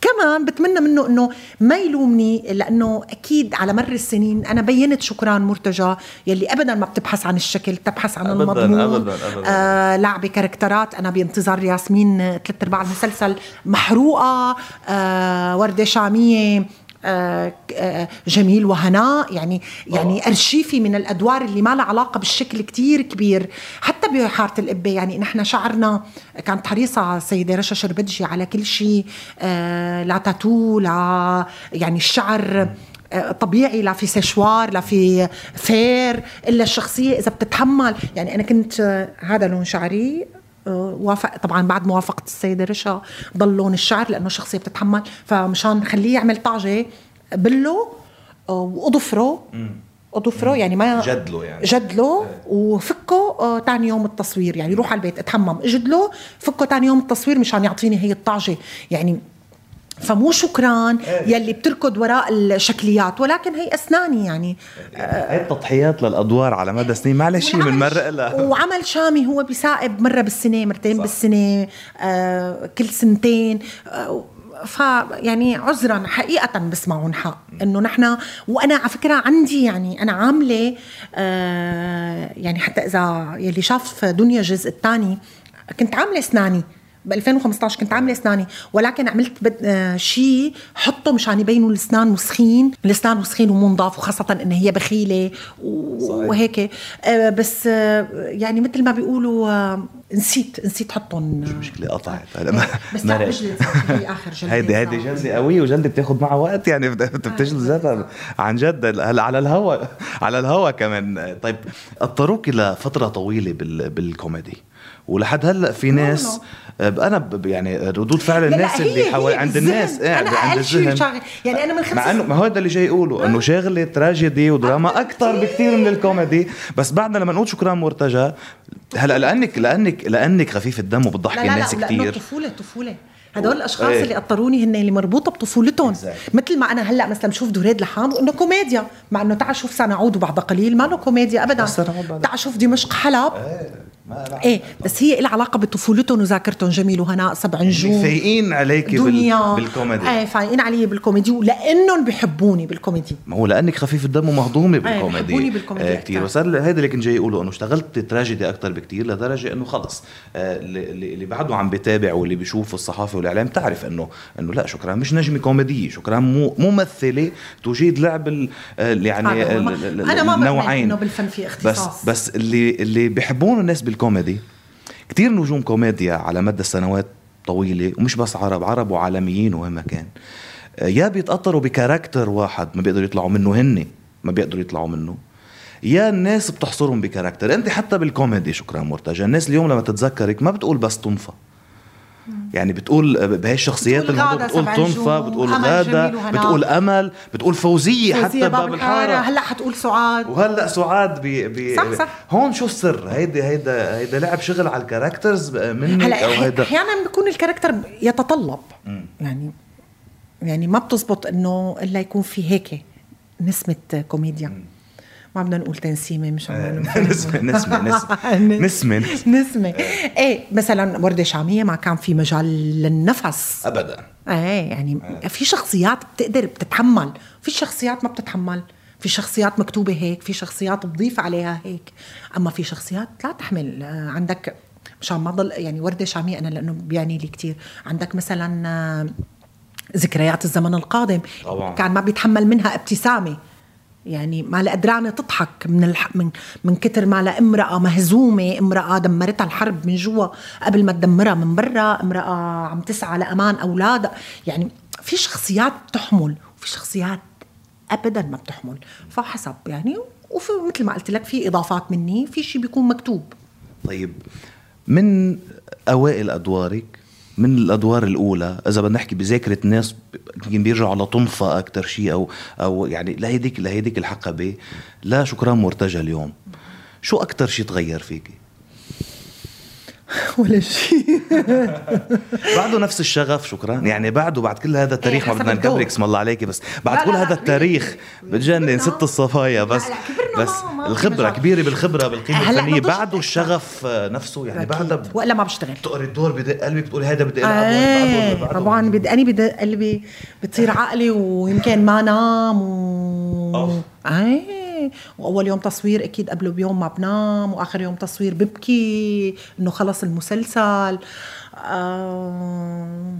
كمان بتمنى منه إنه ما يلومني لأنه أكيد على مر السنين أنا بينت شكران مرتجى يلي ابدا ما بتبحث عن الشكل بتبحث عن أبداً، المضمون أبداً، أبداً. آه لعبة كاركترات أنا بانتظار ياسمين ثلاث أرباع المسلسل محروقة آه وردة شامية آه آه، جميل وهناء يعني يعني أرشيفي من الأدوار اللي ما لها علاقة بالشكل كتير كبير. حتى بحاره القبه يعني نحن شعرنا كانت حريصة السيده رشا شربتجي على كل شيء آه لا تاتو لا يعني الشعر آه، طبيعي لا في سشوار لا في فير إلا الشخصية إذا بتتحمل. يعني أنا كنت آه، هذا لون شعري آه، وافق طبعا بعد موافقة السيدة رشا ضل لون الشعر لأنه الشخصية بتتحمل فمشان نخليه يعمل طعجه بله آه، وأضفره. أضفره يعني ما جدله يعني. جدله وفكه آه، تاني يوم التصوير يعني روح على البيت اتحمم. اجدله فكه تاني يوم التصوير مشان يعطيني هي الطعجه يعني فمو شكران يلي بتركض وراء الشكليات. ولكن هي أسناني يعني. هاي التضحيات للأدوار على مدى سنين معلش والعمل- بنمرق لها وعمل شامي هو بيسائب مرة بالسنة مرتين صح. بالسنة آه كل سنتين. آه فيعني عذرا حقيقة بسمعهم حق إنه نحن. وأنا على فكرة عندي يعني أنا عاملة آه يعني حتى إذا يلي شاف دنيا الجزء الثاني كنت عاملة أسناني. ب 2015 كنت عاملة أسناني ولكن عملت بد... آه شيء حطه مشان يبينوا الأسنان وسخين الأسنان وسخين ومو نضاف وخاصة إن هي بخيلة و... وهيك. آه بس آه يعني مثل ما بيقولوا آه نسيت نسيت حطهم. مش مشكلة قطعت. هلا ما بس ما لا. بجلد آخر جلد هيدي هيدي جلدة قوية وجلدة بتاخد معها وقت يعني بت- بت- بتجلد ذاتها عن جد. هلا على الهوا على الهوا كمان. طيب اضطروك لفترة طويلة بال بالكوميدي. ولحد هلأ في ناس أنا ب- يعني ردود فعل لا الناس لا هي اللي حوالي عند. الناس إيه، أنا عند الذهن. يعني أنا من خمس مع انه ما هو هذا اللي جاي يقوله إنه شغله تراجيدي ودراما أكثر بكثير من الكوميدي. بس بعدنا لما نقول شكران مرتجى هلا لانك لانك لأنك خفيف الدم لا وبتضحكي لا الناس لا لأنه كثير الطفوله طفولة هدول الأشخاص إيه. اللي اضطروني هن اللي مربوطة بطفولتهم. Exactly. مثل ما أنا هلأ مثلا بشوف دوريد لحام انه كوميديا مع إنه تعال شوف سنعود وبعد قليل ما له كوميديا ابدا. تعال شوف دمشق حلب. إيه. بس هي لها علاقة بطفولتهم وذاكرتهم. جميل وهناء سبع نجوم فايقين عليك بال... دنيا. بالكوميدي إيه فايقين علي بالكوميدي ولأنهم بحبوني بالكوميدي. ما هو لأنك خفيف الدم ومهضومة بالكوميدي. بيحبوني بالكوميدي آه. كثير بس هذا هيدا اللي كنت جاي أقوله إنه اشتغلت تراجيدي أكثر بكثير لدرجة إنه خلص. آه اللي, بعده عم بتابع واللي بيشوف الصحافة والإعلام تعرف انه إنه لا شكرا مش نجمة كوميدية شكرا مو ممثلة تجيد لعب ال- آه، يعني أنا ما النوعين. إنه بالفن في بس اختصاص. بس اللي اللي بيحبون الناس بالكوميدي كتير نجوم كوميديا على مدى السنوات طويلة ومش بس عرب عرب وعالميين وين ما كان. آه، يا بيتاثروا ب character واحد ما بيقدروا يطلعوا منه هن ما بيقدروا يطلعوا منه. يا الناس بتحصرهم ب character. أنت حتى بالكوميدي شكران مرتجى. الناس اليوم لما تتذكرك ما بتقول بس تنفى. يعني بتقول بهي الشخصيات بتقول الموضوع بتقول نجوم، بتقول أمل غادة. بتقول أمل بتقول فوزية, فوزية حتى باب الحارة. هلأ حتقول سعاد. وهلأ سعاد بي بي صح، صح. هون شو السر؟ هيدا هيدا هيدا لعب شغل على ال characters منك هلأ أح- هيدا؟ أحيانا بيكون الكاركتر يتطلب. يعني يعني ما بتزبط إنه إلا يكون في هيك نسمة كوميديا. ما بدنا نقول تنسيمة مش نسمة نسمة نسمة نسمة إيه مثلا وردة شامية ما كان في مجال للنفس. ابدا. إيه يعني في شخصيات بتقدر بتتحمل. في شخصيات ما بتتحمل. في شخصيات مكتوبة هيك في شخصيات بضيف عليها هيك. أما في شخصيات لا تحمل. آه، عندك مشان ما ضل يعني وردة شامية أنا لأنه بيعني لي كتير. عندك مثلا آه، ذكريات الزمن القادم. طبعاً. كان ما بيتحمل منها ابتسامة. يعني ما قدرانة تضحك من الح... من من كتر ما لها امرأة مهزومة امرأة دمرتها الحرب من جوا قبل ما تدمرها من برا امرأة عم تسعى لأمان أولادها. يعني في شخصيات بتحمل وفي شخصيات أبدا ما بتحمل. فحسب يعني وفي مثل ما قلت لك في إضافات مني في شيء بيكون مكتوب. طيب من أوائل أدوارك من الأدوار الأولى إذا بدنا نحكي بذاكرة الناس يمكن بيرجعوا لطنفة أكثر شيء أو أو يعني لهيديك لهيديك الحقبة. لا شكرا مرتجى اليوم. شو أكثر شيء تغير فيكي ولا شيء بعده نفس الشغف شكرا يعني بعده بعد كل هذا التاريخ ما حسب بدنا. نكبرك اسم الله عليكي بس بعد لا، كل لا، هذا التاريخ بتجنن. ست الصفايا بس لا، بس ما- ما الخبرة. كبيرة بالخبرة بالقيمة الفنية بعده الشغف نفسه يعني. بعدها ولا ما بشتغل بتقري الدور بدق قلبك بتقولي هذا بدي إيه بعده- بعده- طبعا بدقني بدق قلبي بتصير عقلي ويمكن ما نام و أوف. إيه وأول يوم تصوير أكيد قبله بيوم ما بنام وآخر يوم تصوير ببكي إنه خلص المسلسل. آه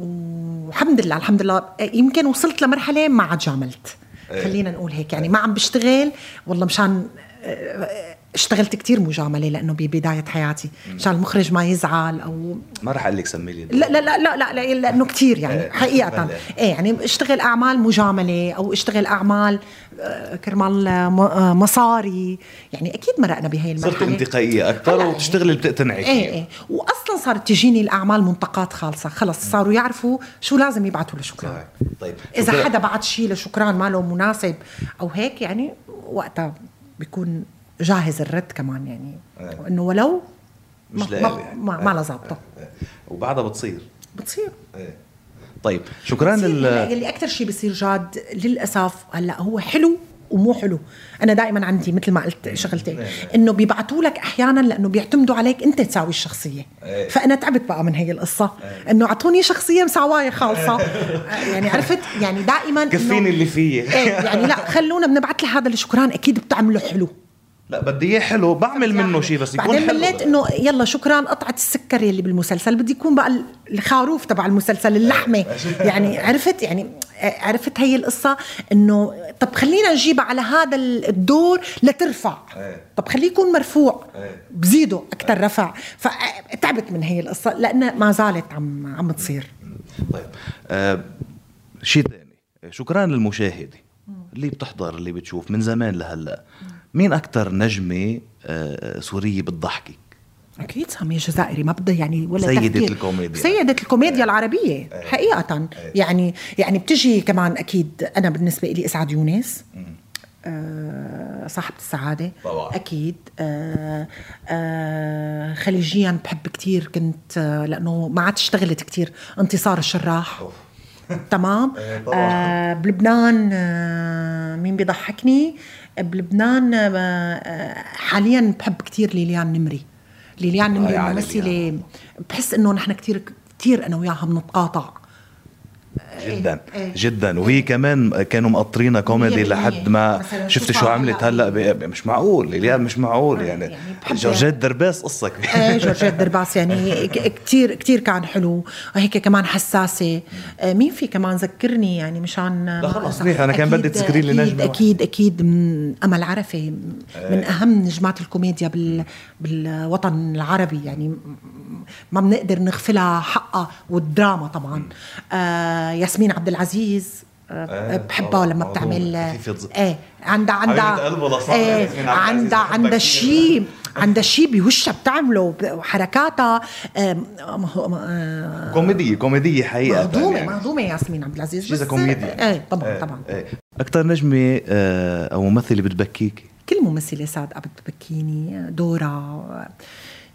والحمد لله الحمد لله. يمكن وصلت لمرحلة ما عاد جاملت. إيه. خلينا نقول هيك يعني ما عم بشتغل والله مشان آه، اشتغلت كتير مجاملة لأنه ببدايه حياتي. مشان المخرج ما يزعل أو ما رح أقول لك سمي لي. لا لا لا لا لا, لا لأنه كثير يعني إيه، حقيقة. إيه يعني اشتغل أعمال مجاملة أو اشتغل أعمال آه، كرمال آه، مصاري. يعني أكيد مرقنا بهي صرت المرحله أنتقائية أكثر وبتشتغلي اللي بتقتنعي إيه إيه. واصلا صارت تجيني الأعمال منطقات خالصة. خلص صاروا يعرفوا شو لازم يبعثوا لشكران. صحيح. طيب إذا. حدا بعت شيء لشكران ما له مناسب أو هيك يعني وقتها بيكون جاهز الرد كمان يعني. إيه. إنه ولو مش ما, ما, يعني. ما, ما لها ظابطة. إيه. وبعدها بتصير. بتصير. إيه. طيب شكرا بتصير. ال- هلا يلي أكثر شيء بصير جاد للأسف هلأ هو حلو ومو حلو. أنا دائما عندي مثل ما قلت شغلتين. إنه بيبعتوا لك أحيانا لأنه بيعتمدوا عليك أنت تساوي الشخصية. إيه. فأنا تعبت بقى من هي القصة. إنه أعطوني شخصية مساواية خالصة. يعني عرفت؟ يعني دائما كفيني اللي فيي. إيه. يعني لا خلونا بنبعت لي هذا الشكران أكيد بتعمله حلو. لا بدي إياه حلو بعمل منه شيء بس يكون بعدين حلو مليت إنه يلا شكرا قطعة السكر يلي بالمسلسل بدي يكون بقى الخروف تبع المسلسل اللحمة. يعني عرفت؟ يعني عرفت هي القصة إنه طب خلينا نجيبها على هذا الدور لترفع. إيه. طب خليه يكون مرفوع إيه. بزيده أكثر رفع. فتعبت من هي القصة لانها ما زالت عم عم تصير. طيب آه شيء ثاني شكرا للمشاهدة. اللي بتحضر اللي بتشوف من زمان لهلأ. مين أكثر نجمة آه سورية بتضحكك؟ أكيد سامية جزائري ما بدها يعني ولا سيدة تفكير. الكوميديا. سيدة الكوميديا العربية حقيقة. يعني يعني بتجي كمان أكيد أنا بالنسبة لي إسعاد يونس آه صاحبة السعادة. طبعاً. أكيد. آه آه خليجيا بحب كتير كنت آه لأنه ما عاد اشتغلت كتير. انتصار الشراح. تمام. إيه،. آه بلبنان آه مين بيضحكني؟ بلبنان آه آه، حاليا بحب كتير ليليان نمري. ليليان نمري على ممثلة بحس إنه نحن كتير كتير أنا وياها بنتقاطع. جدا إيه. جدا. وهي كمان كانوا مأطرينها كوميدي. لحد ما شفت شو عملت. هلأ مش معقول ليليان مش معقول يعني, يعني بحبها. جورجيت درباس قصة كبيرة. إيه جورجيت درباس يعني ك- كتير كتير كان حلو. وهيك كمان حساسة. آه، مين في كمان ذكرني يعني مشان لا خلص منيح، أنا كان بدي تذكري لي نجمة. أكيد أكيد من أمل عرفة من أهم نجمات الكوميديا بال بالوطن العربي. يعني ما بنقدر نغفلها حقها والدراما طبعا. آه ياسمين عبد العزيز آه إيه، بحبها طبعاً، لما موضوع بتعمل. إيه عندها عندها إيه عندها عندها. شيء عندها شيء بوشها بتعمله وحركاتها كوميدية كوميدية حقيقة مهضومة يعني. مهضومة ياسمين عبد العزيز شيزا كوميديا إيه طبعا طبعا أكثر نجمة آه، أو ممثلة بتبكيك كل ممثلة صادقه بتبكيني دورة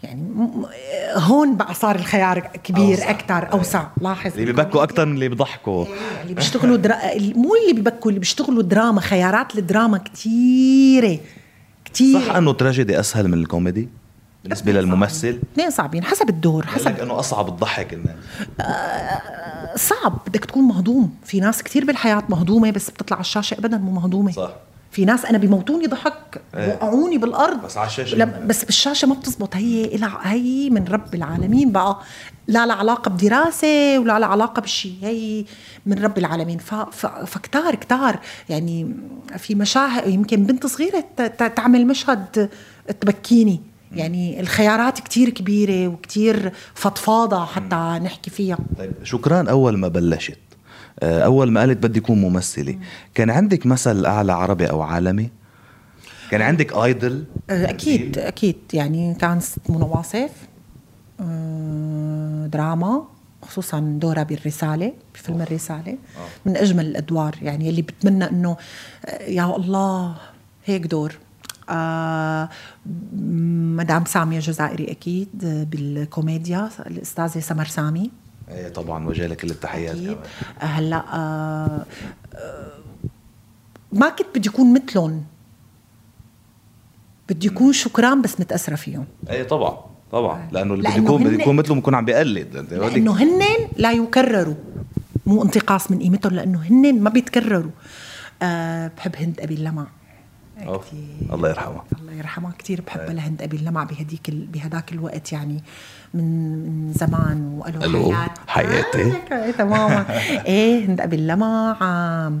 يعني هون بقى صار الخيار كبير أوسع. أكثر أوسع. لاحظ. اللي بيبكوا أكثر من اللي بيضحكوا يعني اللي بيشتغلوا درا... مو اللي بيبكوا اللي بيشتغلوا دراما خيارات الدراما كتيرة كتير صح إنه تراجيدي أسهل من الكوميدي بالنسبة للممثل؟ اثنين صعبين حسب الدور حسب حسب لك إنه أصعب تضحك الناس صعب. بدك تكون مهضوم. في ناس كتير بالحياة مهضومة بس بتطلع على الشاشة أبدا مو مهضومة. صح. في ناس أنا بيموتوني ضحك إيه. وقعوني بالأرض. بس على الشاشة. لم ما- بس بالشاشة ما بتزبط. هي هي من رب العالمين بقى. لا لها علاقة بدراسة ولا لها علاقة بشيء هي من رب العالمين. ف... ف... فكتار كتار. يعني في مشاهد يمكن بنت صغيرة ت... ت... تعمل مشهد تبكيني. يعني الخيارات كتير كبيرة وكتير فضفاضة حتى نحكي فيها. طيب شكرا أول ما بلشت. أول ما قالت بدي أكون ممثلة. كان عندك مثل أعلى عربي أو عالمي؟ كان عندك ايدل أكيد أكيد. يعني كان ست منى واصف آه، دراما خصوصا دورها بالرسالة بفيلم الرسالة. من أجمل الأدوار. يعني اللي بتمنى إنه آه، يا الله هيك دور. آه مدام سامية جزائري أكيد آه، بالكوميديا الأستاذة سمر سامي. إيه طبعا وجه لك كل التحيات. أكيد. كمان. هلأ آه آه ما كنت بدي يكون مثلهم. بدي يكون شكران بس متأثرة فيهم. إيه طبعا طبعا. لأنه اللي بده يكون بده يكون مثله بكون عم بيقلد. لأنه هن لا يكرروا. مو انتقاص من قيمتهم لأنه هن ما بيتكرروا. أه بحب هند أبي اللمع. كتير. الله يرحمها. الله يرحمها كثير بحبها لهند أبي اللمع بهديك ال... بهداك الوقت يعني من من زمان وقالوا ألو، حياتي. آه، تماما. إيه هند أبي اللمع آه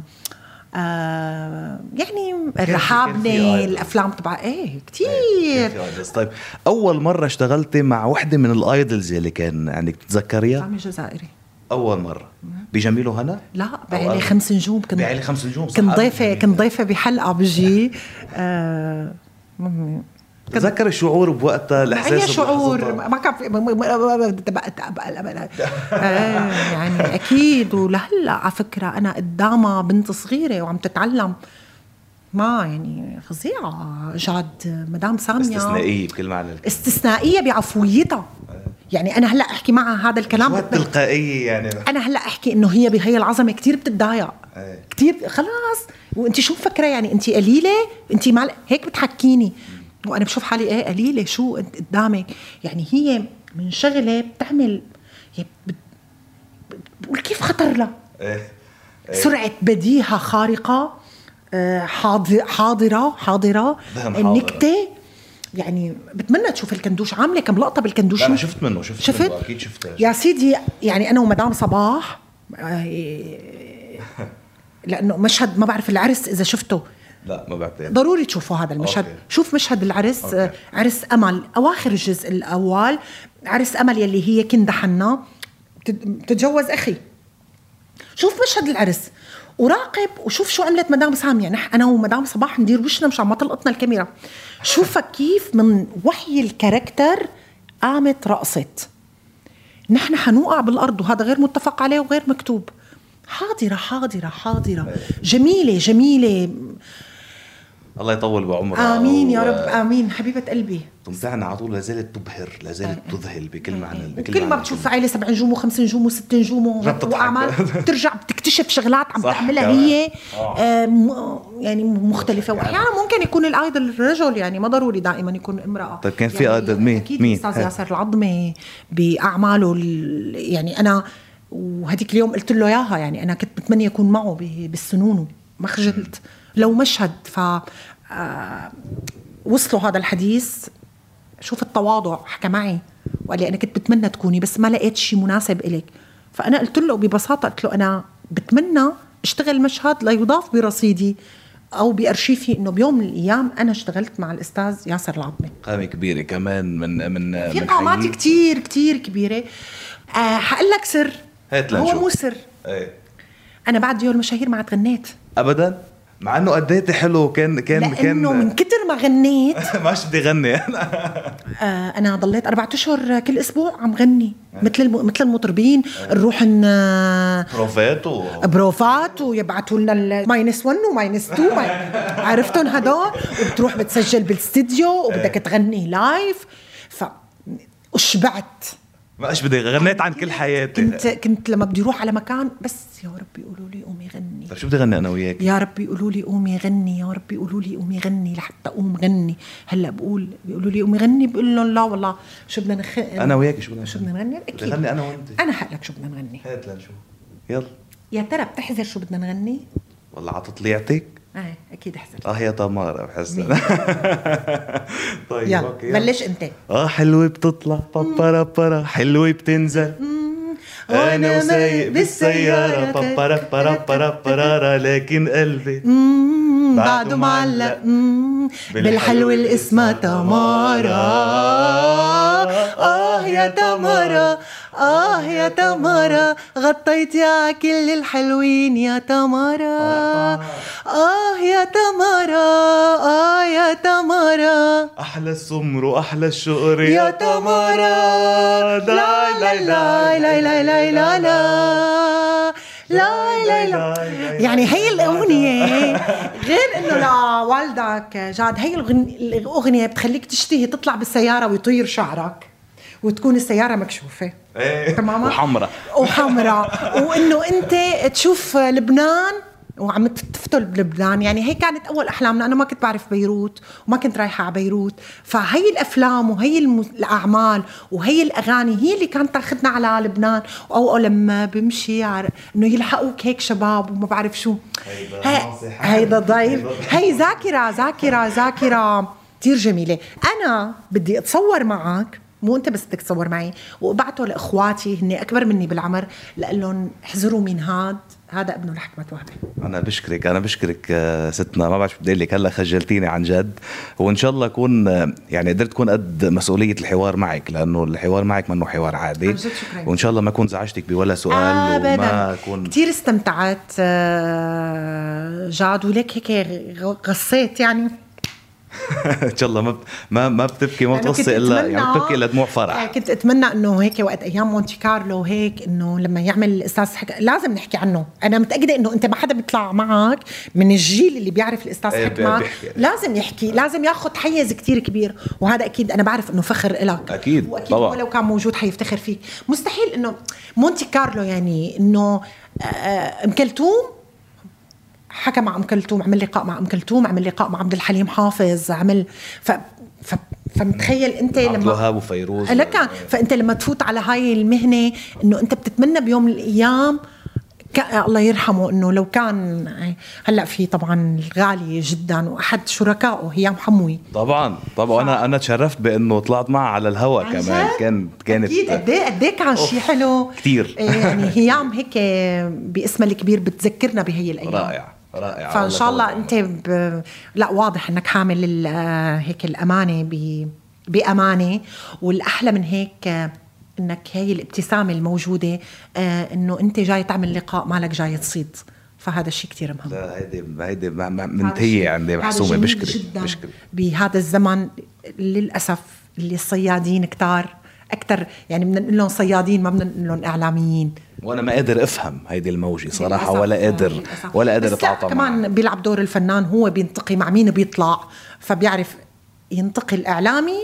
آه يعني الرحابنة آيدل. الأفلام تبع إيه كتير. في آيدلز. طيب أول مرة اشتغلتي مع وحدة من الآيدلز اللي كان عندك تتذكريها؟ سامي جزائري أول مرة. بجميله هنا؟ لا أنا. خمس نجوم كنت بعيلي خمس نجوم كنت ضيفه. كنت ضيفة بحلقة بجي. آه م- تذكر الشعور بوقتها الإحساس اي شعور؟ ما كان في آه، يعني أكيد. ولهلأ على فكرة أنا قدامها بنت صغيرة وعم تتعلم. ما يعني فظيعة جاد مدام سامية. استثنائية بكل معنى استثنائية بعفويتها. يعني أنا هلأ أحكي معها هذا الكلام. هالتلقائيه يعني. أنا هلأ أحكي إنه هي بهي العظمة كتير بتتضايق. إيه. كتير خلاص. وأنت شو مفكره يعني؟ أنت قليلة؟ أنت مال هيك بتحكيني. وأنا بشوف حالي إيه؟ قليلة. شو أنت قدامك؟ يعني هي من شغلة بتعمل بت- بقول كيف خطر لها؟ إيه. سرعة بديهة خارقة آه، حاضر حاضره حاضرة. النكتة يعني بتمنى تشوف الكندوش. عاملة كم لقطة بالكندوش؟ أنا شفت منه شفت شفت؟ منه أكيد شفته. يا سيدي يعني أنا ومدام صباح آه، لأنه مشهد ما بعرف العرس إذا شفته. لا ما بعتقد. ضروري تشوفوا هذا المشهد. أوكي. شوف مشهد العرس أوكي. آه، عرس أمل. أواخر الجزء الأول عرس أمل يلي هي كندا حنا. بتت- بتتجوز أخي. شوف مشهد العرس. وراقب وشوف شو عملت مدام سامية. نح أنا ومدام صباح ندير وشنا مشان ما تلقطنا الكاميرا. شوفها كيف من وحي ال character قامت رقصت. نحن حنوقع بالأرض وهذا غير متفق عليه وغير مكتوب. حاضرة حاضرة حاضرة. جميلة جميلة. الله يطول بعمرها آمين يا رب آمين حبيبة قلبي تمتعنا على طول لا زالت تبهر لا زالت تذهل بكل معنى بكل وكل ما بتشوف عائله سبع نجوم وخمس نجوم وست نجوم. وأعمال بترجع بتكتشف شغلات عم تعملها. هي آه. آه، يعني مختلفة وأحيانا ممكن يكون الايدل رجل يعني ما ضروري دائما يكون امرأة طيب كان في يعني idol مين؟ أكيد مين؟ الأستاذ هي. ياسر العظمي بأعماله ال- يعني أنا وهديك اليوم قلت له إياها يعني أنا كنت بتمنى أكون معه بالسنون ما خجلت لو مشهد ف آه، وصلوا هذا الحديث شوف التواضع حكى معي وقال لي أنا كنت بتمنى تكوني بس ما لقيت شيء مناسب إلك. فأنا قلت له ببساطة قلت له أنا بتمنى أشتغل مشهد ليضاف برصيدي أو بأرشيفي إنه بيوم من الأيام أنا اشتغلت مع الأستاذ ياسر العظمي. قامة كبيرة كمان من من في قامات حيي. كتير كتير كبيرة. آه حقول لك سر. هات هو. مو سر. إيه. أنا بعد ديو المشاهير ما عاد غنيت. ابدا؟ مع إنه قديتي حلو كان كان كان لأنه من كتر ما غنيت. ما بدي غني آه أنا ضليت أربعة أشهر كل أسبوع عم غني مثل الم... مثل المطربين نروح ن... بروفات و بروفات ويبعثوا لنا ال minus 1 و minus 2 mi... عرفتهم هدول؟ وبتروح بتسجل بالاستديو وبدك تغني live ف وشبعت. ما إيش بدي غنيت عن كل حياتي. كنت كنت لما بدي أروح على مكان بس يا رب يقولوا لي قومي غني. طيب شو بدي غني أنا وياك؟ يا رب يقولوا لي قومي غني يا رب يقولوا لي قومي غني لحتى أقوم غني. هلأ بقول بيقولوا لي قومي غني بقول لهم لا والله شو بدنا نخ... أنا وياك شو بدنا شو بدنا نغني؟ أكيد. غني أنا وأنت. أنا هقلك شو بدنا نغني. هات لنشوف. يلا. يا ترى بتحذر شو بدنا نغني؟ والله على تطليعتك. إيه أكيد احذر آه يا تمارا بحس. طيب يلا أوكي بلش أنت. آه حلوة بتطلع بابارا بارا حلوة بتنزل. أنا وسايق بالسيارة. بابارا بارا بارا بارا لكن قلبي. بعده معلق. بالحلو اللي اسمها تمارا آه يا تمارا آه يا تمارا غطيتي على كل الحلوين يا تمارا آه يا تمارا آه يا تمارا أحلى السمر واحلى الشقر يا تمارا لا لا لا لا لا لا لا لا لا لا لا يعني هي الأغنية غير إنه لوالدك جاد هي الأغن- الأغنية بتخليك تشتهي تطلع بالسيارة ويطير شعرك وتكون السيارة مكشوفة إيه تماما؟ وحمرا وحمراء وإنه أنت تشوف لبنان وعم تفتل بلبنان. يعني هي كانت أول أحلامنا. أنا ما كنت بعرف بيروت وما كنت رايحة على بيروت. فهي الأفلام وهي الأعمال وهي الأغاني هي اللي كانت تأخذنا على لبنان. أو أو لما بمشي. إنه يلحقوك هيك شباب وما بعرف شو. هيدا ضيف. هي ذاكرة ذاكرة ذاكرة. كثير جميلة. أنا بدي أتصور معك مو انت بس بدك تصور معي وابعته لإخواتي هن أكبر مني بالعمر لأقول لهم احذروا من هاد هذا ابنه لحكمة وهبة. أنا بشكرك أنا بشكرك آه، ستنا. ما بعرف بدي أقول لك. هلا خجلتيني عن جد. وإن شاء الله أكون آه، يعني قدرت أكون قد مسؤولية الحوار معك لأنه الحوار معك منه حوار عادي. عن جد شكراً. وإن شاء الله ما أكون زعجتك بولا سؤال وما ابدا. اكون كثير استمتعت آه، جاد ولك هيك غصيت يعني. ان شاء الله ما ما ما بتبكي ما بتغصي إلا يعني بتبكي إلا دموع آه، فرح كنت أتمنى إنه هيك وقت أيام مونتي كارلو هيك إنه لما يعمل الاستاذ حك... لازم نحكي عنه. أنا متأكدة إنه أنت ما حدا بيطلع معك من الجيل اللي بيعرف الإستاذ إيه، حكمة. بيحكي. لازم يحكي لازم ياخذ حيز كتير كبير وهذا أكيد أنا بعرف إنه فخر لك وأكيد طبعاً. ولو كان موجود حيفتخر فيك. مستحيل إنه مونتي كارلو يعني إنه آه، أم كلثوم حكى مع أم كلثوم عمل لقاء مع أم كلثوم عمل لقاء مع عبد الحليم حافظ عمل ف, ف فمتخيل أنت عبد لما الوهاب وفيروز لك فأنت لما تفوت على هاي المهنة إنه أنت بتتمنى بيوم من الأيام. الله يرحمه إنه لو كان هلأ في طبعا الغالي جدا وأحد شركائه هيام حموي. طبعا طبعا. ف... أنا أنا تشرفت بإنه طلعت معها على الهواء كمان. كان كانت أكيد. قد إيه قد إيه كان شيء حلو؟ كثير يعني هيام هيك باسمها الكبير بتذكرنا بهي الأيام. رائع. رائع فإن شاء الله أنت ب... لا واضح إنك حامل ال... هيك الأمانة ب... بأمانة. والأحلى من هيك إنك هي الابتسامة الموجودة آه إنه أنت جاي تعمل لقاء مالك جاي تصيد. فهذا الشيء كثير مهم. لا هيدي هيدي منتهية عندي محسومة بشكرك بشكرك. بهذا الزمن للأسف اللي الصيادين كتار أكثر يعني بدنا نقول لهم صيادين ما بدنا نقول لهم إعلاميين. وأنا ما قادر أفهم هيدي الموجة صراحة ولا قادر ولا قادر أتعاطى كمان بيلعب دور الفنان هو بينتقي مع مين؟ بيطلع. فبيعرف ينتقي الإعلامي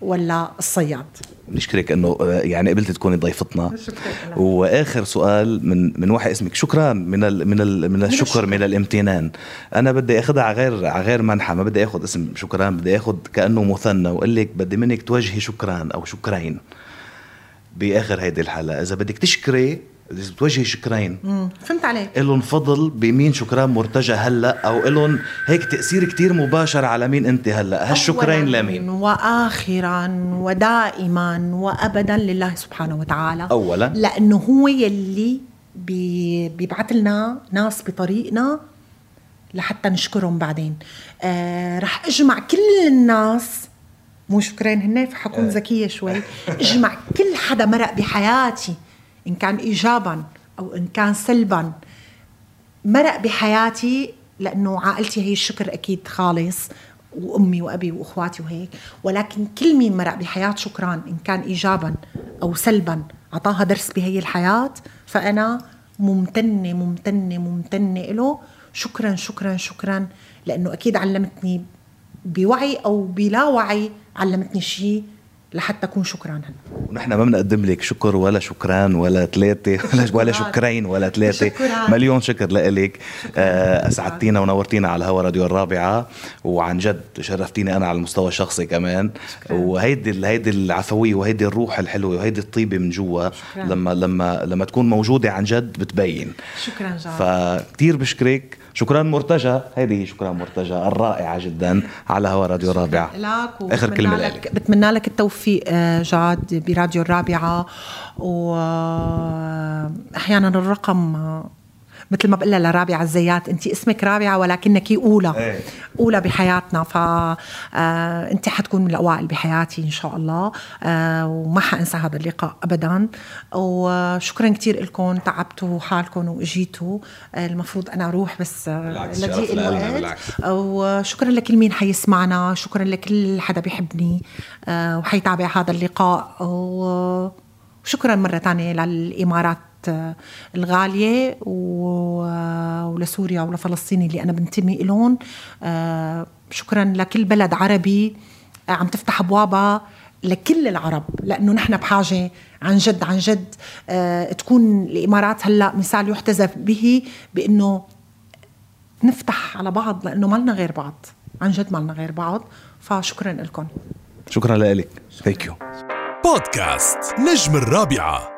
ولا الصياد؟ بنشكرك إنه آه، يعني قبلت تكوني ضيفتنا. شكرا وآخر سؤال من من واحد اسمك شكرا من ال من ال من الشكر من الامتنان. أنا بدي أخذها على غير على غير منحى ما بدي أخذ اسم شكرا بدي أخذ كأنه مثنى وأقول لك بدي منك توجهي شكران أو شكرين بآخر هيدي الحلقة. إذا بدك تشكري بتوجهي شكرين. فهمت عليك. إلهم فضل بمين شكران مرتجى هلأ أو إلهم هيك تأثير كتير مباشر على مين أنت هلأ. هالشكرين لمين؟ واخرا ودائما وابدا لله سبحانه وتعالى. اولا. لأنه هو يلي بي بيبعث لنا ناس بطريقنا لحتى نشكرهم بعدين. آه رح أجمع كل الناس مو شكرين هن فحكون آه. ذكية شوي. أجمع كل حدا مرق بحياتي إن كان إيجابا أو إن كان سلبا. مرق بحياتي لأنه عائلتي هي الشكر أكيد خالص وأمي وأبي وأخواتي وهيك. ولكن كل مين مرق بحياة شكران إن كان ايجابا أو سلبا أعطاها درس بهي الحياة فأنا ممتنة ممتنة ممتنة له شكرا شكرا شكرا لأنه أكيد علمتني بوعي أو بلا وعي علمتني شيء لحتى أكون شكرا هلا. ونحن ما بنقدم لك شكر ولا شكران ولا ثلاثة ولا ولا شكرين ولا ثلاثة. مليون شكر لك آه، أسعدتينا ونورتينا على الهوا راديو الرابعة وعن جد شرفتيني أنا على المستوى الشخصي كمان. وهيدي هيدي العفوية وهيدي الروح الحلوة وهيدي الطيبة من جوا لما لما لما تكون موجودة عن جد بتبين. شكرا جاد فكتير بشكرك. شكرا مرتجى. هذه شكرا مرتجى الرائعة جدا على هوا راديو الرابعة. لك آخر كلمة لك بتمنى لك التوفيق آه، جاد براديو الرابعة. واحيانا الرقم مثل ما بقول لرابعه الزيات. انت اسمك رابعة ولكنك أولى. إيه. أولى بحياتنا. ف آه انت حتكون من الأوائل بحياتي إن شاء الله. آه وما حأنسى هذا اللقاء ابدا. وشكرا كثير لكم تعبتوا حالكم وأجيتوا. آه المفروض أنا أروح بس لضيق الوقت. وشكرا لكل مين حيسمعنا. شكرا لكل حدا بيحبني. وحيتابع هذا اللقاء. وشكرا مرة ثانية للإمارات. الغالية ولسوريا ولفلسطين اللي أنا بنتمي لهم آه، شكرا لكل بلد عربي عم تفتح أبوابها لكل العرب لأنه نحن بحاجة عن جد عن جد آه، تكون الإمارات هلأ مثال يحتذى به بأنه نفتح على بعض لأنه ما لنا غير بعض عن جد ما لنا غير بعض. فشكرا لكم. شكرا لك ثانك يو بودكاست نجم الرابعة.